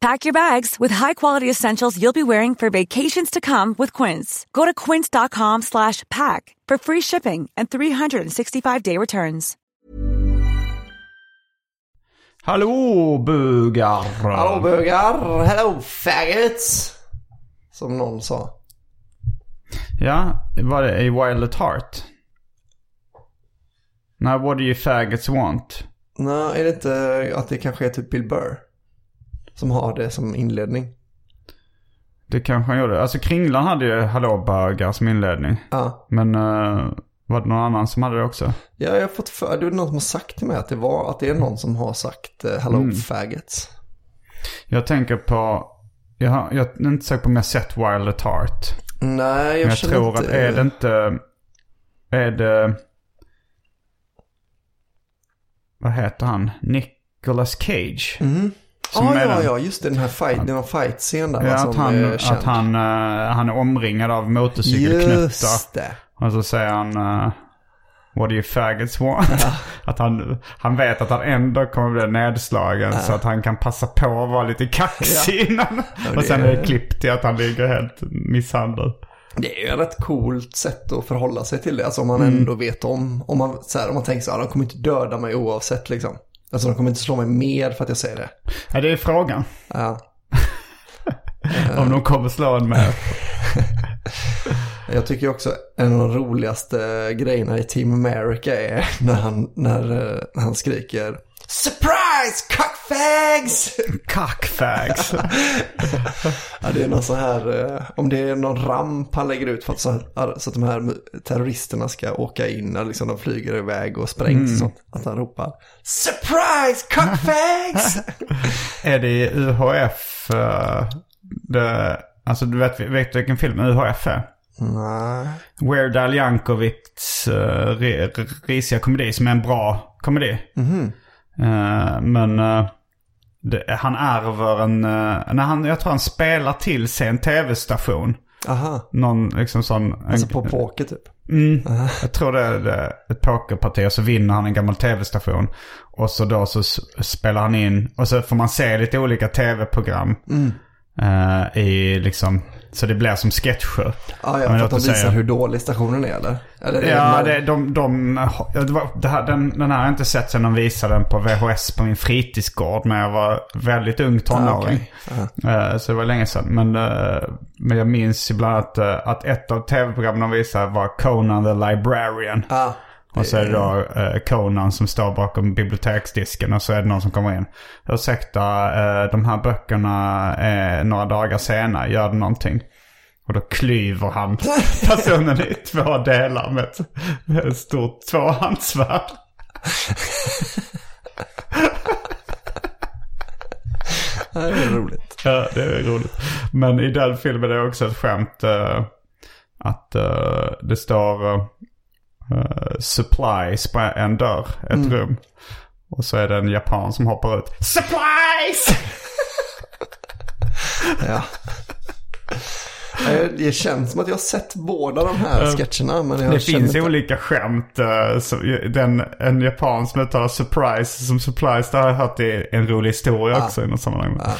Pack your bags with high-quality essentials you'll be wearing for vacations to come with Quince. Go to quince.com slash pack for free shipping and 365-day returns. Hallå bugar! Hallå bögar! Hello faggots! Som någon sa. Ja, var det i Wild at Heart? Nej, what do you faggots want? Nej, är det inte att det kanske är typ Bill Burr? Som har det som inledning. Det kanske han gjorde. Alltså Kringlan hade ju Hallå bögar som inledning. Ja. Men eh, var det någon annan som hade det också? Ja, jag har fått för det är någon som har sagt till mig att det var att det är någon som har sagt eh, hello faggots. Jag tänker på... Jag, har, jag är inte säker på om jag sett Wild at Heart. Nej, jag, Men jag känner tror inte... att är det inte... Är det... Vad heter han? Nicolas Cage. Mm. Som Ja, är ja, den- ja, just det. Den här fight, den här fight-scenen där Ja, att som han, känd. att han, eh, han är omringad av motorcykelknuttar. Just det. Och så säger han uh, What do you faggots want? att han, han vet att han ändå kommer bli nedslagen så att han kan passa på att vara lite kaxig innan. och sen är det klippt till att han ligger helt misshandlad. Det är ju ett rätt coolt sätt att förhålla sig till det. Alltså om man Mm. ändå vet om, om man, så här, om man tänker så här, de kommer inte döda mig oavsett liksom. Alltså de kommer inte slå mig mer för att jag säger det. Ja, det är frågan. Ja. Om de kommer slå en med. Jag tycker också en av de roligaste grejerna i Team America är när han, när, eh, när han skriker Surprise cockfags! Cockfags. Ja, det är någon så här, eh, om det är någon ramp han lägger ut för att, så, att, så att de här terroristerna ska åka in när liksom de flyger iväg och sprängs och sånt. Att han ropar Surprise cockfags! är det UHF? eh, det, alltså du vet, vet du vilken film UHF är? Nej. Weird Al Yankovics uh, risiga komedi som är en bra komedi. Eh, men eh, det, han ärver en... Uh, när han, jag tror han spelar till sig en tv-station. Aha. Någon liksom sån... Alltså på poker typ. Mm, jag tror det är, ett pokerparti och så vinner han en gammal tv-station. Och så då så spelar han in och så får man se lite olika tv-program. eh, I liksom, så det blir som sketcher. Ja, ja, för att de visar säga- hur dålig stationen är eller? eller är Ja, det, de, de, det här, den, den här har jag inte sett sen de visade den på VHS på min fritidsgård när jag var väldigt ung tonåring. okej. Eh, Så det var länge sedan. Men, eh, men jag minns ju bland annat eh, att ett av tv-programmen de visade var Conan the Librarian. Ja. Och så är det då eh, Conan som står bakom biblioteksdisken och så är det någon som kommer in. Ursäkta, uh, de här böckerna är några dagar senare, gör det någonting? Och då klyver han personen i två delar med ett, med ett stort tvåhandsvärd. Det är roligt. Ja, det är roligt. Men i den filmen är det också ett skämt eh, att eh, det står eh, eh, supplies på en dörr, ett rum. Och så är det en japan som hoppar ut. Supplies! Ja. Eh, Det känns som att jag har sett båda de här sketcherna. Men jag Det finns inte- olika skämt. eh, den, en japan som uttalar surprise som surprise. Det har jag hört i en rolig historia också i något sammanhang. Ja.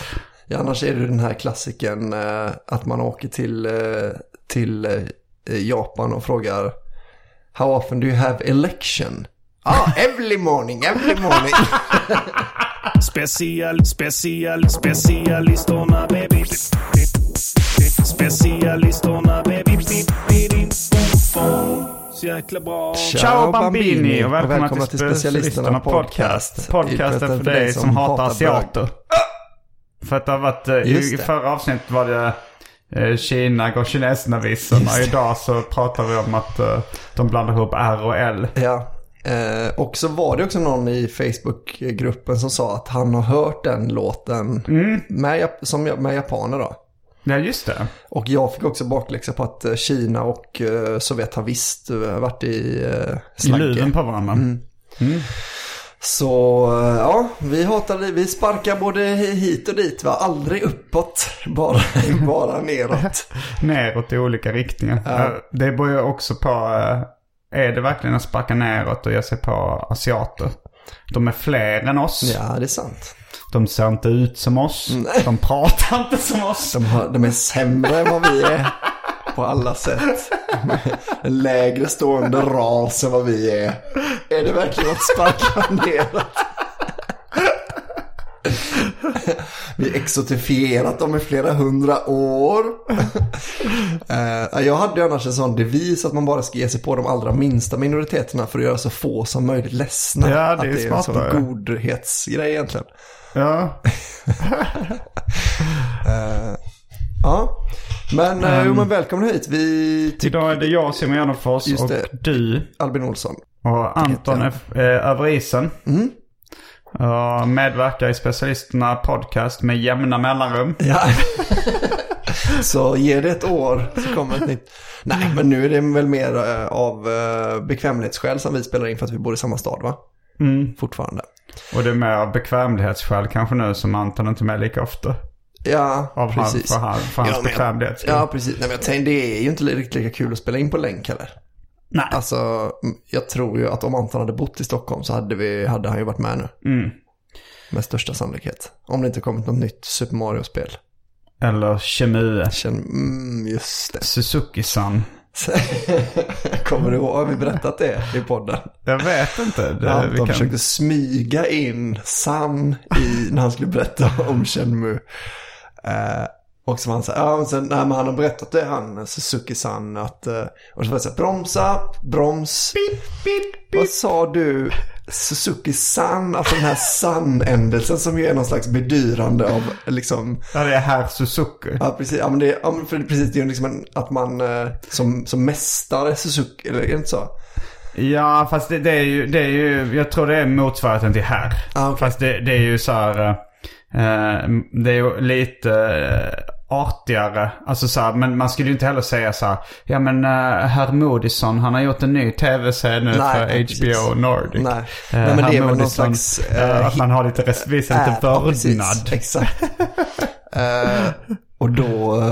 Ja, annars är det den här klassiken eh, att man åker till, eh, till eh, Japan och frågar How often do you have election? Ah, every morning, every morning. Special, special, specialisterna baby. Specialisterna baby. Så jäkla bra. Ciao Bambini och välkomna, till, Specialisterna Podcast. Podcasten för dig som hatar asiater. För att det har varit, eh, Just i förra avsnittet var det Kina går kineserna-visorna. Och idag så pratar vi om att eh, de blandar ihop R och L. Ja, eh, och så var det också någon i Facebookgruppen som sa att han har hört den låten med, jap- som, med japaner då. Ja, just det. Och jag fick också bakläxa på att eh, Kina och eh, Sovjet har visst eh, varit i eh, I luven på varandra. Så eh, ja, vi hatar det. Vi sparkar både hit och dit va. Aldrig uppåt, bara, bara neråt. Neråt i olika riktningar. Eh, Det beror ju också på, eh, är det verkligen att sparka neråt och ge sig på asiater? De är fler än oss. Ja, det är sant. De ser inte ut som oss. De pratar inte som oss. De, har, de är sämre än vad vi är på alla sätt. En lägre stående ras än vad vi är. Är det verkligen att sparka neråt? Vi exotifierat dem i flera hundra år. Eh, jag hade annars en sån devis att man bara ska ge sig på de allra minsta minoriteterna för att göra så få som möjligt ledsna. Ja, det är att det är en sån smartare. godhetsgrej egentligen. Ja. Ja, men, um, jo, men välkommen hit. Vi Idag är det jag, Simon Gärdenfors och du. Albin Olsson. Och Anton är eh, över isen. Mm. Och medverkar i Specialisterna Podcast med jämna mellanrum. Ja. så ge det ett år så kommer ett nytt. Nej, men nu är det väl mer eh, av uh, bekvämlighetsskäl som vi spelar in för att vi bor i samma stad va? Mm. Fortfarande. Och det är mer av bekvämlighetsskäl kanske nu som Anton inte är med lika ofta. Ja, Av han, precis. för, han, för hans Ja, bekvämlighet. Ja, precis. Nej, men jag tänkte, det är ju inte riktigt lika kul att spela in på länk heller. Nej. Alltså, jag tror ju att om Anton hade bott i Stockholm så hade, vi, hade han ju varit med nu. Mm. Med största sannolikhet. Om det inte kommit något nytt Super Mario-spel. Eller Chemue. Känn, mm, just det. Suzuki-san. Kommer du ihåg, har vi berättat det i podden? Jag vet inte. Det, Anton vi kan... försökte smyga in San i, när han skulle berätta om Shenmue. Eh, och så var han så här, ja, men sen, nej, men han har berättat det, han Suzuki-san, att, eh, och så var det så här, bromsa, broms. Vad sa du? Suzuki-san, alltså den här san-ändelsen som ju är någon slags bedyrande av liksom, Ja, det är herr Suzuki. ja precis, ja men det, ja, men för det, precis, det är ju liksom en, att man eh, som, som mästare Suzuki, eller är det inte så? Ja, fast det, det är ju, det är ju, jag tror det är motsvarigheten till herr. Ah, okej. Fast det, det är ju så här, eh, eh, det är ju lite eh, artigare. Alltså så här, men man skulle ju inte heller säga så här, ja men uh, herr Modison han har gjort en ny tv-serie nu Nej, för precis. HBO Nordic. Nej. Eh, Nej, men herr det är väl någon Modison, slags, eh, eh, att man har lite, visar lite Äh, ja, precis. vördnad. Exakt. Eh, och då...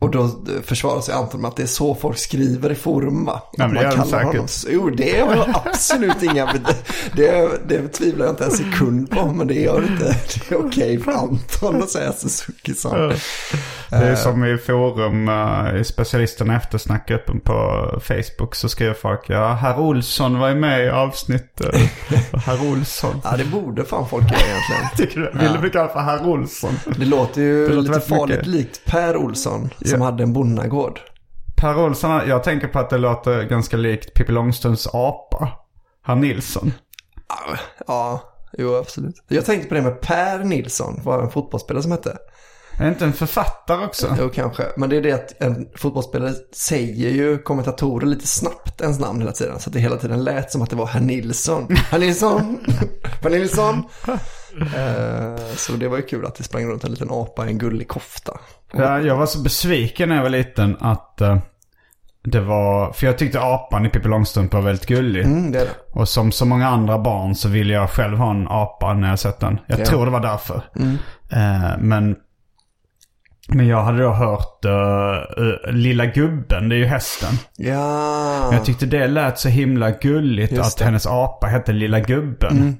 eh, och då försvarar sig Anton med att det är så folk skriver i forum va? Ja, men det de säkert. honom, jo det har jag absolut inga, det, det tvivlar jag inte en sekund på, men det gör inte, det är okej för Anton att säga Suzuki-san. Det är som i forum, uh, i specialisterna eftersnackgruppen på Facebook så skriver folk ja, herr Olsson var ju med i avsnitt. Uh, herr Olsson. Ja, det borde fan folk göra egentligen. Tycker du? Vill du bli kallad för herr Olsson? Det låter ju Det låter lite farligt mycket. likt Per Olsson som Ja. hade en bonnagård. Per Olsson, jag tänker på att det låter ganska likt Pippi Långstrumps apa. Herr Nilsson. Ja, jo absolut. Jag tänkte på det med Per Nilsson, var en fotbollsspelare som hette. Är inte en författare också? Jo, kanske. Men det är det att en fotbollsspelare säger ju kommentatorer lite snabbt ens namn hela tiden. Så att det hela tiden lät som att det var herr Nilsson. Herr Nilsson! herr Nilsson! Eh, så det var ju kul att det sprang runt en liten apa i en gullig kofta. Ja, jag var så besviken när jag var liten att eh, det var... För jag tyckte apan i Pippi Långstrump var väldigt gullig. Mm, det det. Och som så många andra barn så ville jag själv ha en apa när jag sett den. Jag Ja. tror det var därför. Eh, men Men jag hade då hört eh, Lilla Gubben, det är ju hästen. Ja. Jag tyckte det lät så himla gulligt Just att det. hennes apa hette Lilla Gubben.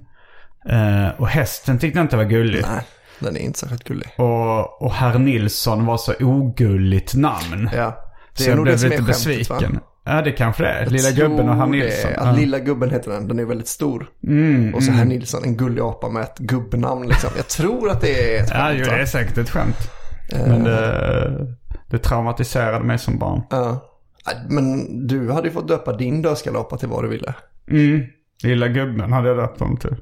Eh, och hästen tyckte jag inte var gullig. Nej, den är inte särskilt gullig. Och, och herr Nilsson var så ogulligt namn. Ja. Det så är jag nog blev det som är lite skämtet besviken. va? Ja, det kanske det är. Jag Lilla Gubben och herr Nilsson. Att Ja. Lilla Gubben heter den. Den är väldigt stor. Mm, Och så herr Nilsson, en gullig apa med ett gubbnamn liksom. Jag tror att det är ett Ja, skämt, jo, va? det är säkert ett skämt. Men det, det traumatiserade mig som barn. Ja. Nej, Men du hade ju fått döpa din dödskalleapa till vad du ville. Mm. Lilla Gubben hade jag döpt honom till.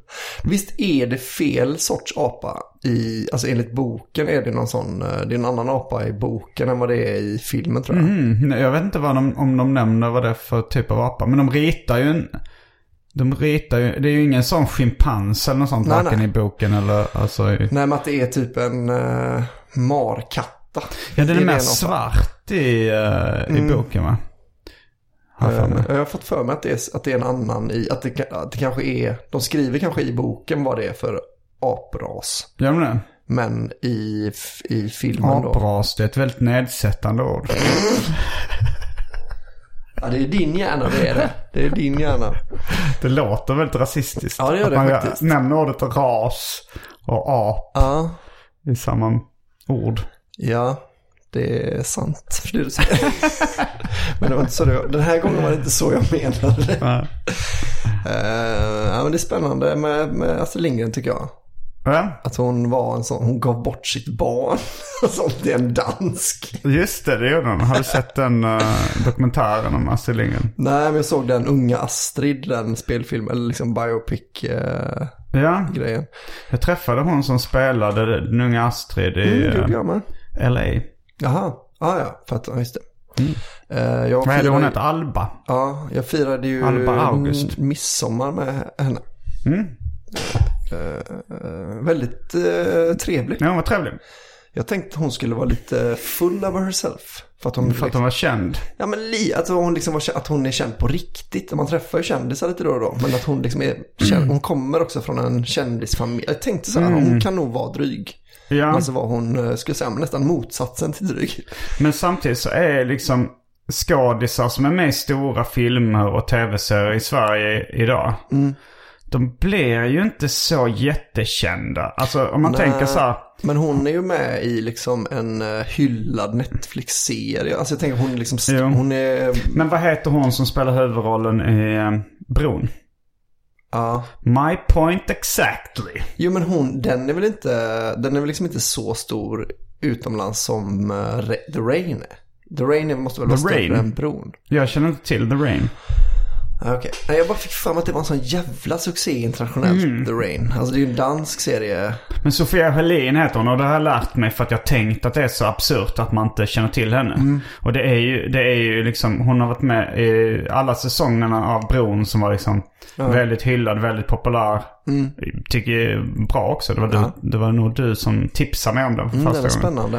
Visst är det fel sorts apa i, alltså enligt boken är det någon sån, eh, det är en annan apa i boken än vad det är i filmen tror jag. Mm, jag vet inte vad de, om de nämner vad det är för typ av apa. Men de ritar ju en... De ritar ju... Det är ju ingen sån schimpans eller något sånt. Nej, varken nej. i boken eller alltså i... Nej men att det är typ en uh, markatta. Ja, den är det mer svart i, eh, i Mm. boken va? Har jag. Eh, Jag har fått för mig att det är, att det är en annan i, att det, att det kanske är, de skriver kanske i boken vad det är för apras. Gör de det? Men i, i filmen då. Apras, det är ett väldigt nedsättande ord. Ja, det är din hjärna det är det. Det är din hjärna. Det låter väldigt rasistiskt. Ja, det gör Att det man faktiskt. nämner ordet ras och ap Ja, i samma ord. ja. Det är sant. För det du säger. men det var inte så det, den här gången var det inte så jag menade. Eh, ja, men det är spännande med, med Astrid Lindgren tycker jag. Ja, Att hon var en sån, hon gav bort sitt barn. Som till en dansk. just det, det gjorde hon. Har du sett den eh, dokumentären om Astrid Lindgren? Nej, men jag såg den unga Astrid, den spelfilm, eller liksom biopic-grejen. Ja, jag träffade hon som spelade den unga Astrid i Mm, det jag med. LA. Jaha, ah, ja, fattar, just det. Eh, jag Vad är det hon firade- heter? Alba? Ja, jag firade ju Alba August. midsommar med henne. Mm. Eh, väldigt uh, trevlig. Ja, hon var trevlig. Jag tänkte hon skulle vara lite full of herself. För att hon, För att hon var känd. Ja men li, att hon, liksom var, att hon är känd på riktigt. Man träffar ju kändisar lite då och då. Men att hon liksom är känd, hon kommer också från en kändisfamilj. Jag tänkte så här, hon kan nog vara dryg. Ja. Men så var hon, eh, skulle säga, nästan motsatsen till dryg. Men samtidigt så är liksom skådisar som är med i stora filmer och tv-serier i Sverige idag. Mm. De blir ju inte så jättekända. Alltså om man tänker så här. Men hon är ju med i liksom en eh, hyllad Netflix-serie. Alltså jag tänker hon liksom, Jo. hon är, Men vad heter hon som spelar huvudrollen i eh, Bron? Ja. My point exactly. Jo men hon, den är väl inte, den är väl liksom inte så stor utomlands som Re- The Rain är. The Rain måste väl vara större än bron. Jag känner inte till The Rain. Okej, Nej, jag bara fick mig att det var en sån jävla succé internationellt, Mm. The Rain. Alltså det är ju en dansk serie. Men Sofia Helin heter hon och det har jag lärt mig för att jag tänkt att det är så absurt att man inte känner till henne. Och det är ju, det är ju liksom, hon har varit med i alla säsongerna av Bron som var liksom väldigt hyllad, väldigt populär. Tycker jag är bra också. Det var, Ja. du, det var nog du som tipsade mig om den för Mm, första är gången. spännande.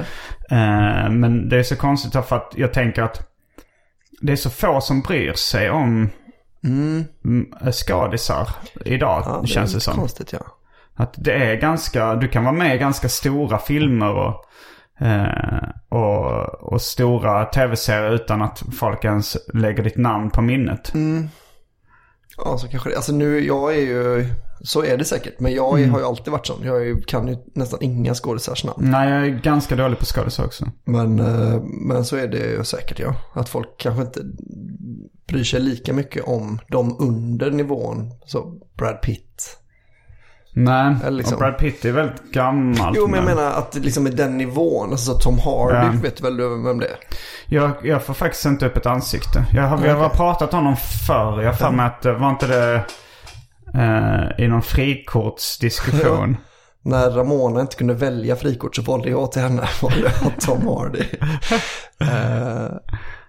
Eh, men det är så konstigt för att jag tänker att det är så få som bryr sig om mm. skadisar idag, Ja, det känns det som. konstigt ja. Att det är ganska, du kan vara med i ganska stora filmer och, eh, och, och stora tv-serier utan att folk ens lägger ditt namn på minnet. Ja, så kanske det. Alltså nu, jag är ju, så är det säkert. Men jag är, har ju alltid varit sån. Jag kan ju nästan inga skådisars namn. Nej, jag är ganska dålig på skådisar också. Men, eh, men så är det ju säkert ja. Att folk kanske inte bryr sig lika mycket om de under nivån. Så Brad Pitt. Nej, liksom- och Brad Pitt är väldigt gammal. Jo, men jag menar att det liksom är den nivån. Alltså så Tom Hardy, Ja. vet väl du vem det är? Jag, jag får faktiskt inte upp ett ansikte. Jag har, vi har Okej. pratat om honom förr. Jag har för mig att, det var inte det eh, i någon frikortsdiskussion? När Ramona inte kunde välja frikort så valde jag till henne. Valde jag Tom Hardy. Eh,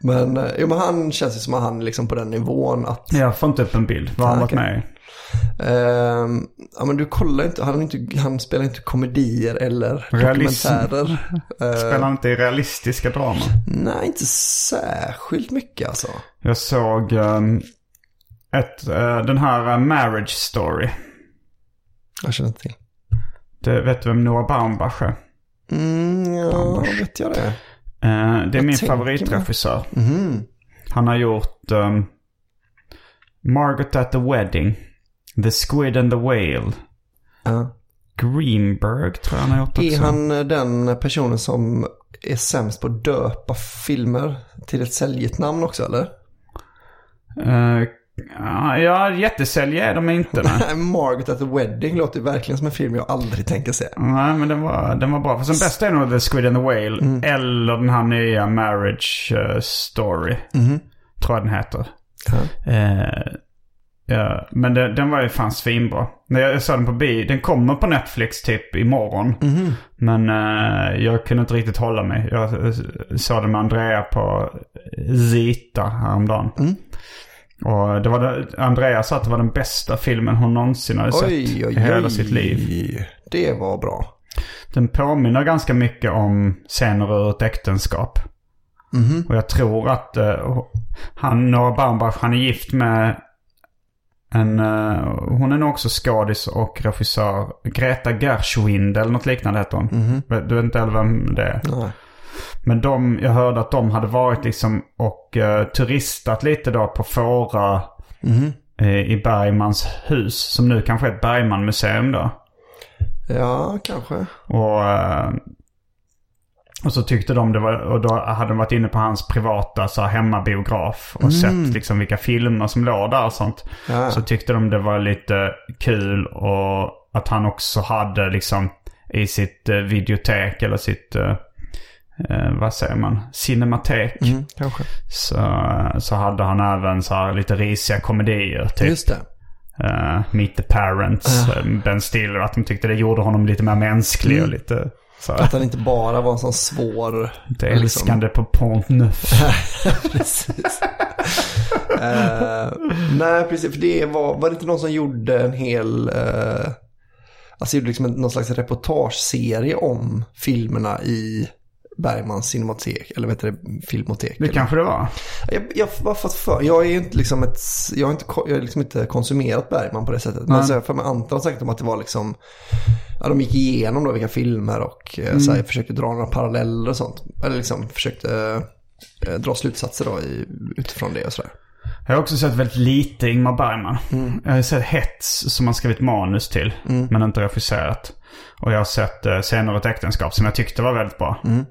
men, eh, jo, men han känns ju som att han är liksom på den nivån att jag får inte upp en bild. Vad har han varit med Ehm, ja men du kollar inte, han, inte, han spelar inte komedier eller Realism. dokumentärer. Eh, Spelar inte i realistiska dramer? nej, inte särskilt mycket alltså. Jag såg ehm, ett, eh, den här eh, Marriage Story. Jag känner inte till. Det, vet du vem Noah Baumbach är? Mm, ja, vet jag det? Eh, det är min tänker favoritregissör. Mhm. Han har gjort ehm, Margaret at the Wedding, The Squid and the Whale, Ja. Greenberg tror jag han har gjort också. Är han eh, den personen som är sämst på att döpa filmer till ett säljigt namn också eller? Eh, ja, jättesälj är de inte. Nej. Margaret at the Wedding låter verkligen som en film jag aldrig tänker se. Nej, men den var, den var bra. Fast den bästa är nog The Squid and the Whale. Mm. Eller den här nya Marriage eh, Story. Tror jag den heter. Mm-hmm. Ja. Ja, men den, den var ju fan svinbra. När jag, jag såg den på bio. Den kommer på Netflix typ imorgon. Mm-hmm. Men eh, jag kunde inte riktigt hålla mig. Jag eh, såg den med Andrea på Zita häromdagen. Mm. Och det var det, Andrea sa att det var den bästa filmen hon någonsin hade sett Oj, oj, i hela oj. sitt liv. Det var bra. Den påminner ganska mycket om scener ur ett äktenskap. Mhm. Och jag tror att uh, han, Noah Baumbach, han är gift med en, eh, hon är nog också skådis och regissör. Greta Gershwind eller något liknande heter hon. Mhm. Du vet inte heller vem det är. Nej. Men de, jag hörde att de hade varit liksom och uh, turistat lite då på Fåra Mhm. eh, i Bergmans hus. Som nu kanske är ett Bergman-museum då. Ja, kanske. Och, och så tyckte de det var, och då hade de varit inne på hans privata så här, hemmabiograf och sett liksom vilka filmer som låg där och sånt. Ja. Så tyckte de det var lite kul och att han också hade liksom i sitt eh, videotek eller sitt, eh, eh, vad säger man, cinematek. Mm, kanske. Så, så hade han även så här lite risiga komedier. Typ Just det. eh, Meet the Parents, eh, Ben Stiller. Att de tyckte det gjorde honom lite mer mänsklig och lite Att han inte bara var en sån svår... lite älskande på Pont Neuf. precis. Eh, nej, precis. För det var, var det inte någon som gjorde en hel... Uh, alltså gjorde liksom en, någon slags reportageserie om filmerna i Bergmans cinematek. Eller vad heter det? Filmotek. Det eller? kanske det var. Jag, jag bara fått för, jag är inte liksom ett, jag har inte, jag har liksom inte konsumerat Bergman på det sättet. Men Nej. så jag för mig antar säkert om att det var liksom, ja de gick igenom då vilka filmer och eh, så här, försökte dra några paralleller och sånt. Eller liksom försökte eh, dra slutsatser då i, utifrån det och sådär. Jag har också sett väldigt lite Ingmar Bergman. Mm. Jag har sett Hets som han skrivit manus till, men inte regisserat. Och jag har sett Scener ur ett äktenskap som jag tyckte var väldigt bra. Mm.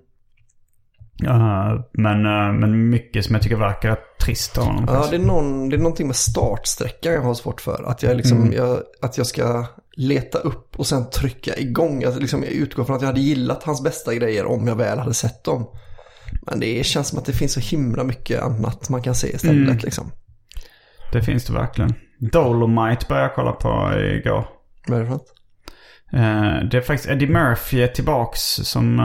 Eh, men, eh, men mycket som jag tycker verkar trist av honom. Ja, det är, någon, det är någonting med startsträckan jag har svårt för. Att jag, liksom, jag, att jag ska leta upp och sen trycka igång. Jag, liksom, jag utgår från att jag hade gillat hans bästa grejer om jag väl hade sett dem. Men det känns som att det finns så himla mycket annat man kan se istället. Liksom. Det finns det verkligen. Dolomite började jag kolla på igår. Vad är det för något? Eh, det är faktiskt Eddie Murphy är tillbaks som...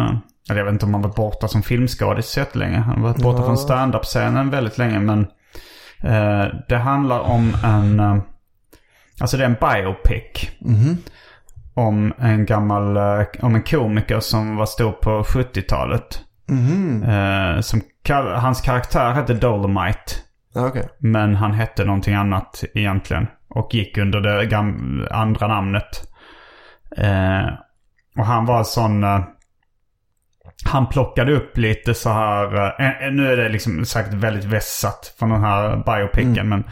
eh, eller jag vet inte om han varit borta som filmskådis jättelänge. Han har varit borta Ja. från stand-up-scenen väldigt länge. Men eh, det handlar om en... eh, alltså det är en biopic. Om en gammal... eh, om en komiker som var stor på 70-talet. Eh, som hans karaktär hette Dolomite. Okej. Men han hette någonting annat egentligen. Och gick under det andra namnet. Eh, och han var sån... Han plockade upp lite så här... Eh, eh, nu är det liksom säkert väldigt vässat från den här biopicen. Men,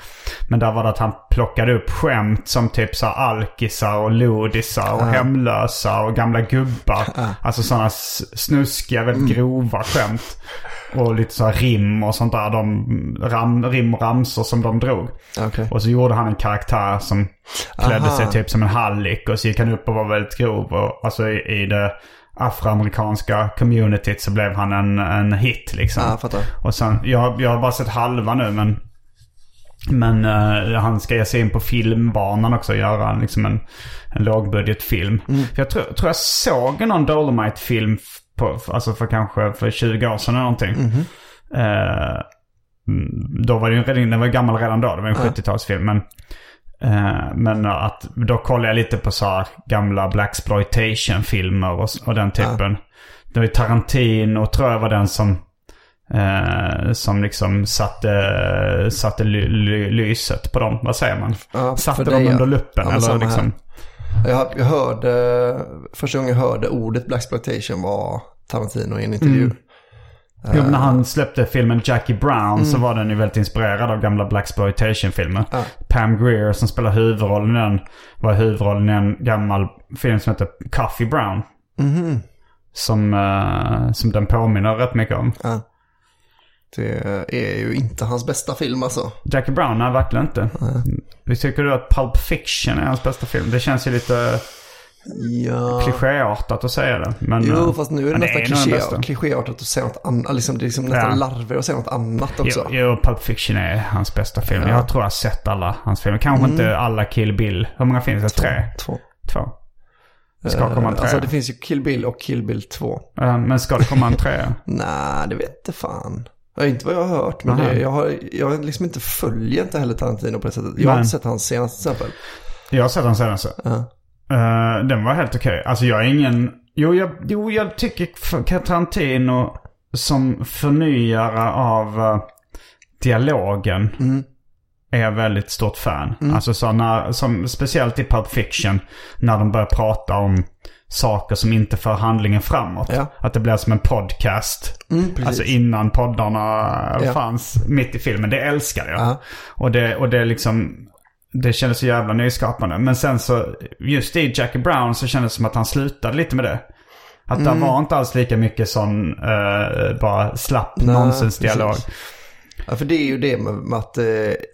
men där var det att han plockade upp skämt som typ så här alkisar och lodisar och hemlösa och gamla gubbar. Alltså sådana snuskiga, väldigt grova skämt. Och lite så här rim och sånt där. De, ram, rim och ramsor som de drog. Okej. Och så gjorde han en karaktär som klädde Aha. sig typ som en hallick. Och så gick han upp och var väldigt grov. Och, alltså i, i det afroamerikanska communityt så blev han en, en hit liksom. Ja, jag. Och sen, jag, jag har bara sett halva nu men... Men eh, han ska ge sig in på filmbanan också och göra liksom en, en lågbudgetfilm. För jag tror, tror jag såg någon Dolomite-film på, alltså för kanske för 20 år sedan eller någonting. Eh, mm, då var det ju redan, den var gammal redan då. Det var en 70-talsfilm. Men, men att då kollade jag lite på så här gamla Blaxploitation-filmer och, och den typen. Det var ju Tarantino tror jag var den som Eh, som liksom satte, satte ly, ly, lyset på dem. Vad säger man? Ja, satte dem ja. under luppen. Ja, eller liksom, Jag, jag hörde, första gången jag hörde ordet Blaxploitation var Tarantino i en intervju. Mm. Jo, när han släppte filmen Jackie Brown så var den ju väldigt inspirerad av gamla Blaxploitation-filmer. Ja. Pam Grier som spelar huvudrollen i den var huvudrollen i en gammal film som heter Coffee Brown. Som, eh, som den påminner rätt mycket om. Ja. Det är ju inte hans bästa film alltså. Jackie Brown, nej verkligen inte. Vi tycker du att Pulp Fiction är hans bästa film? Det känns ju lite Ja. klichéartat att säga det. Men, Jo, eh, fast nu är det nästan kliché, klichéartat att säga något annat. Liksom, det är liksom nästan Ja. larvigt att säga något annat också. Jo, jo, Pulp Fiction är hans bästa film. Jag tror jag har sett alla hans filmer. Kanske Mm. inte alla Kill Bill. Hur många finns det? Tre? Två. Två. Ska komma en Eh, Alltså trea. det finns ju Kill Bill och Kill Bill 2. Eh, Men ska det komma en trea? Nej, det vet inte fan. Ja, inte vad jag har hört, men det, jag har jag liksom inte följer inte heller Tarantino på det sättet. Jag har Nej. inte sett hans senaste till exempel. Jag har sett den senaste. Ja. Eh, den var helt okej. Alltså jag är ingen... Jo jag, jo, jag tycker Tarantino som förnyare av eh, dialogen Mm. är jag väldigt stort fan. Alltså så när, som, speciellt i Pulp Fiction, när de börjar prata om saker som inte för handlingen framåt. Ja. Att det blir som en podcast. Mm. Alltså innan poddarna Ja. fanns mitt i filmen. Det älskar jag. Ja. Och det, och det är liksom... Det kändes så jävla nyskapande. Men sen så, just i Jackie Brown så kändes det som att han slutade lite med det. Att Mm. det var inte alls lika mycket sån eh, bara slapp Nej, nonsensdialog. Ja, för det är ju det med, att, eh,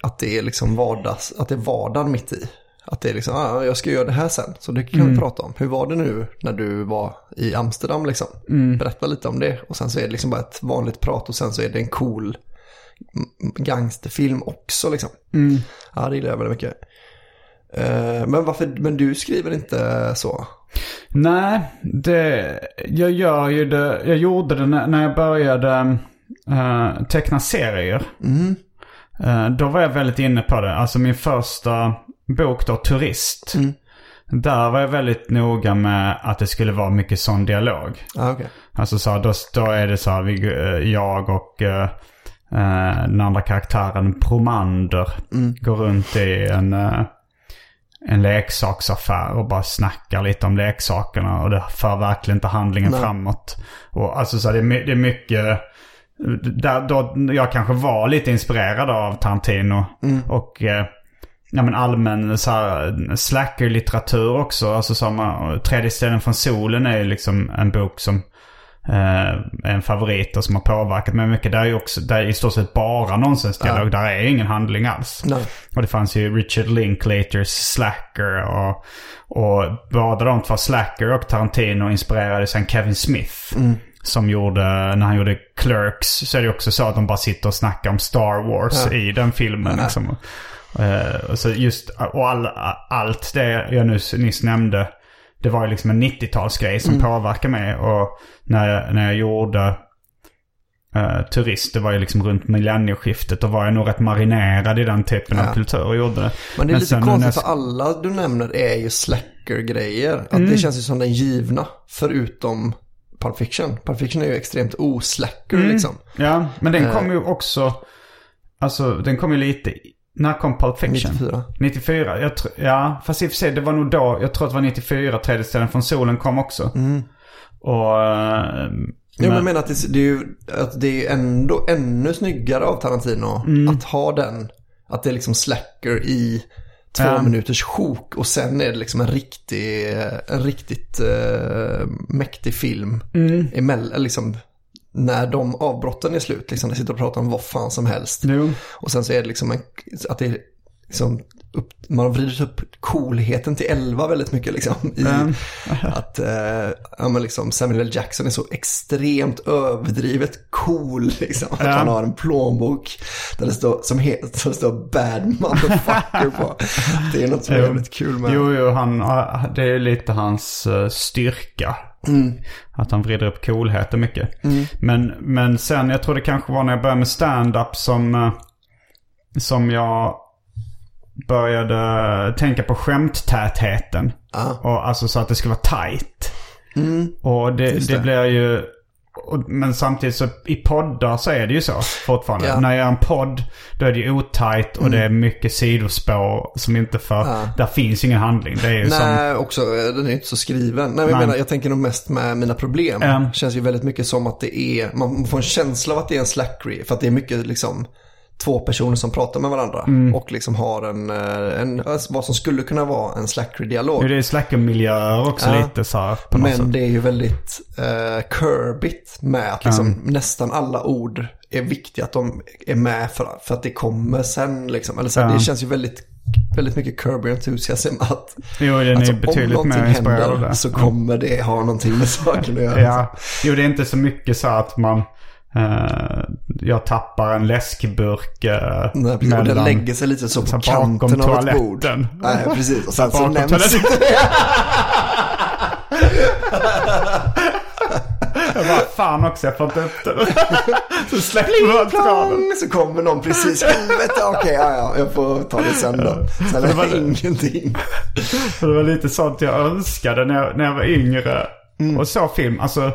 att det är liksom vardags, att det är vardagen mitt i. Att det är liksom, ah, jag ska göra det här sen, så det kan Mm. vi prata om. Hur var det nu när du var i Amsterdam liksom? Mm. Berätta lite om det. Och sen så är det liksom bara ett vanligt prat och sen så är det en cool gangsterfilm också liksom. Mm. Ja, det gillar jag väldigt mycket. Eh, men varför, men du skriver inte så? Nej, det, jag gör ju det. Jag gjorde det när, jag började uh, teckna serier. Eh, då var jag väldigt inne på det. Alltså min första bok då, Turist. Där var jag väldigt noga med att det skulle vara mycket sån dialog. Ja, okej. Alltså så här, då, då är det så här, vi, jag och eh, den andra karaktären Promander går runt i en, eh, en leksaksaffär och bara snackar lite om leksakerna. Och det för verkligen inte handlingen framåt. Och alltså så här, det, är, det är mycket... Där, då, jag kanske var lite inspirerad av Tarantino. Och eh, ja, men allmän så här, slacker-litteratur också. Alltså samma, Tredje ställen från solen är ju liksom en bok som eh, en favorit och som har påverkat mig mycket. Där är ju också, där är i stort sett bara nonsensdialog. Där är ingen handling alls. Nej. Och det fanns ju Richard Linklaters Slacker och, och båda de två, Slacker och Tarantino, inspirerade sen Kevin Smith. Som gjorde, när han gjorde Clerks så är det också så att de bara sitter och snackar om Star Wars i den filmen. Liksom. Eh, och så just, och all, allt det jag nyss, nyss nämnde, det var ju liksom en 90-talsgrej som påverkade mig. Och när jag, när jag gjorde eh, Turist, det var ju liksom runt millennieskiftet. Då var jag nog rätt marinerad i den typen av kultur och gjorde det. Men det är lite sen när konstigt jag- för alla du nämner är ju slacker-grejer. Att Mm. det känns ju som den givna, förutom Pulp Fiction. Pulp Fiction är ju extremt oslacker Mm. liksom. Ja, men den Eh. kom ju också... Alltså, den kom ju lite... När kom Pulp Fiction? 94. 94. Jag tr- ja, fast i och för sig det var nog då. Jag tror att det var 94 tredje ställen från solen kom också. Och... eh, Mm. Jo, men jag menar att det, det är ju att det är ändå ännu snyggare av Tarantino Mm. att ha den. Att det är liksom slacker i två Ja. minuters sjok och sen är det liksom en riktig, en riktigt uh, mäktig film. Mm. Emell, liksom, när de avbrotten är slut, liksom, de sitter och pratar om vad fan som helst. Jo. Och sen så är det liksom en, att det är liksom upp, man har vridit upp coolheten till 11 väldigt mycket liksom. I Mm. att eh, ja, men liksom Samuel L. Jackson är så extremt överdrivet cool liksom. Att Ja. han har en plånbok där det står, som heter, som det står bad motherfucker på. Det är något som är jävligt kul med. Jo, jo, han, det är lite hans eh, styrka. Att han vrider upp coolheten mycket. Men, men sen, jag tror det kanske var när jag började med stand-up som, eh, som jag började tänka på skämttätheten. Ja. Och alltså så att det skulle vara tight. Och det, det blir ju men samtidigt så i poddar så är det ju så fortfarande. Ja. Mm. När jag gör en podd då är det ju otajt och det är mycket sidospår som inte för... Där finns ingen handling. Det är ju som... Nej, också, eh, den är inte så skriven. Nej, men jag, menar, jag tänker nog mest med mina problem. Ja. känns ju väldigt mycket som att det är, man får en känsla av att det är en slackery. För att det är mycket liksom två personer som pratar med varandra. Mm. Och liksom har en, eh, en, alltså, vad som skulle kunna vara en slackery-dialog. Nu är det slackermiljöer också Ja. lite så här något sätt. Men det är ju väldigt uh, curbigt med att liksom, nästan alla ord är viktiga att de är med för, för att det kommer sen. Liksom. Eller så, här, Ja. Det känns ju väldigt, väldigt mycket Curb Your Enthusiasm. Att, Jo, alltså, är betydligt om någonting händer det. så kommer det ha någonting med saken att göra. Ja, jo det är inte så mycket så att man... eh, jag tappar en läskburk uh, Nej, precis. Och den lägger sig lite så på så bakom kanten av ett bord. toaletten. Nej, precis. Och sen så bakom nämns. Jag bara, fan också, jag får inte upp den. Så släpper man. Pling, så kommer någon precis. Helvete, okej, ja, ja, jag får ta det sen då. Sen det ingenting. För det var lite sånt jag önskade när jag, när jag var yngre. Och så film. Alltså,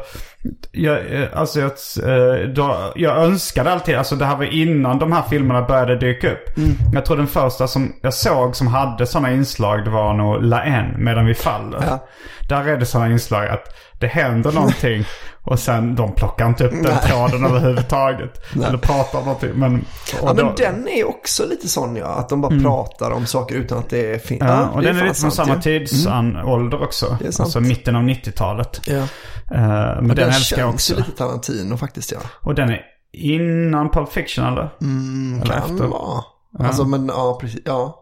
jag, eh, alltså jag, eh, då, jag önskade alltid, alltså det här var innan de här filmerna började dyka upp. Jag tror den första som jag såg som hade sådana inslag, det var nog La En, Medan vi faller. Ja. Där är det sådana inslag att det händer någonting och sen de plockar inte upp den Nej. tråden överhuvudtaget. Eller pratar om någonting. Men, Ja, men då- den är också lite sån ja. Att de bara pratar om saker utan att det finns. Ja, och det är den är lite från samma ja. tidsålder också. Är sant. Alltså mitten av 90-talet. Ja. Eh, men den, Den älskar jag känns ju också. lite Tarantino faktiskt ja. Och den är innan Pulp Fiction eller? eller Kan efter? vara. Alltså men ja, precis. Ja.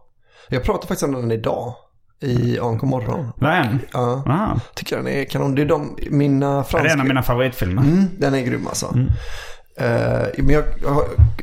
Jag pratar faktiskt om den idag. I Ank morgon. Den? Ja. Ah. Tycker den är kanon. Det är de, mina franska. det är en av mina favoritfilmer. Mm, den är grym alltså. Eh, men jag,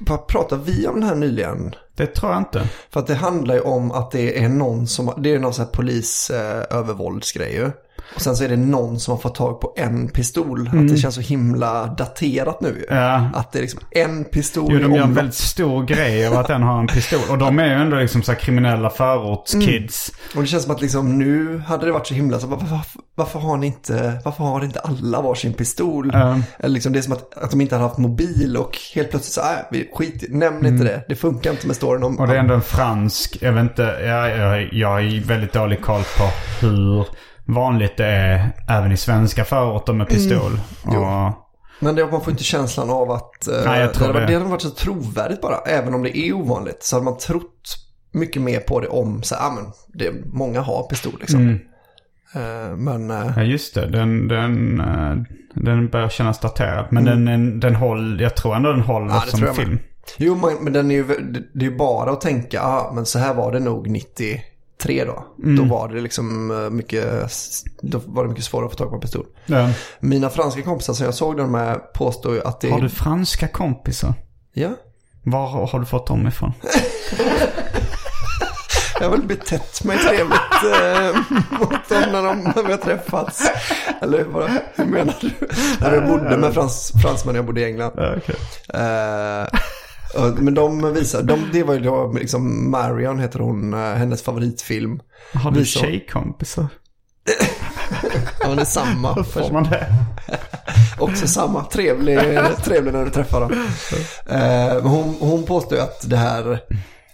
jag pratade vi om den här nyligen? Det tror jag inte. För att det handlar ju om att det är någon som, det är någon sån här polis eh, övervåldsgrej ju. Och sen så är det någon som har fått tag på en pistol. Att det känns så himla daterat nu. Mm. Ja. Att det är liksom en pistol Jo, de gör en väldigt stor grej av att den har en pistol. Och de är ju ändå liksom så kriminella förortskids. Och det känns som att liksom nu hade det varit så himla så varför, varför, varför har ni inte, varför har inte alla varsin pistol? Ja. Eller liksom det är som att, att de inte hade haft mobil och helt plötsligt så, äh, vi skit nämn inte det. Det funkar inte med storyn om... Mm. Och det är ändå en fransk, jag vet inte, jag, jag, jag har väldigt dålig koll på hur vanligt det är även i svenska förorter med pistol. Och, Men det, man får inte känslan av att... eh, Nej, jag tror det, hade, det. det hade varit så trovärdigt bara. Även om det är ovanligt så hade man trott mycket mer på det om, så här, ah, men det, många har pistol liksom. Mm. Eh, men... eh, ja just det, den, den, eh, den börjar kännas daterad. Men den, den, den håller, jag tror ändå den håller Mm. Ja, det som tror jag film. med. Jo, men, den är ju, det, är ju bara att tänka, ah, men så här var det nog 93 då. Mm. Då var det liksom eh, mycket, då var det mycket svårare att få tag på en pistol. Ja. Mina franska kompisar som jag såg den med påstår ju att det... Har du franska kompisar? Ja. Var har du fått dem ifrån? Jag har väl betett mig trevligt eh, mot dem när, de, när vi har träffats. Eller vad, hur menar du? När jag bodde med frans, fransmän jag bodde i England. Ja, okej. Eh, men de visar, de, det var ju då liksom Marion heter hon, eh, hennes favoritfilm. Har du Visar- tjejkompisar? Ja, det är samma. Får man det? Också samma. Trevlig, trevlig när du träffar dem. Eh, hon, hon påstår att det här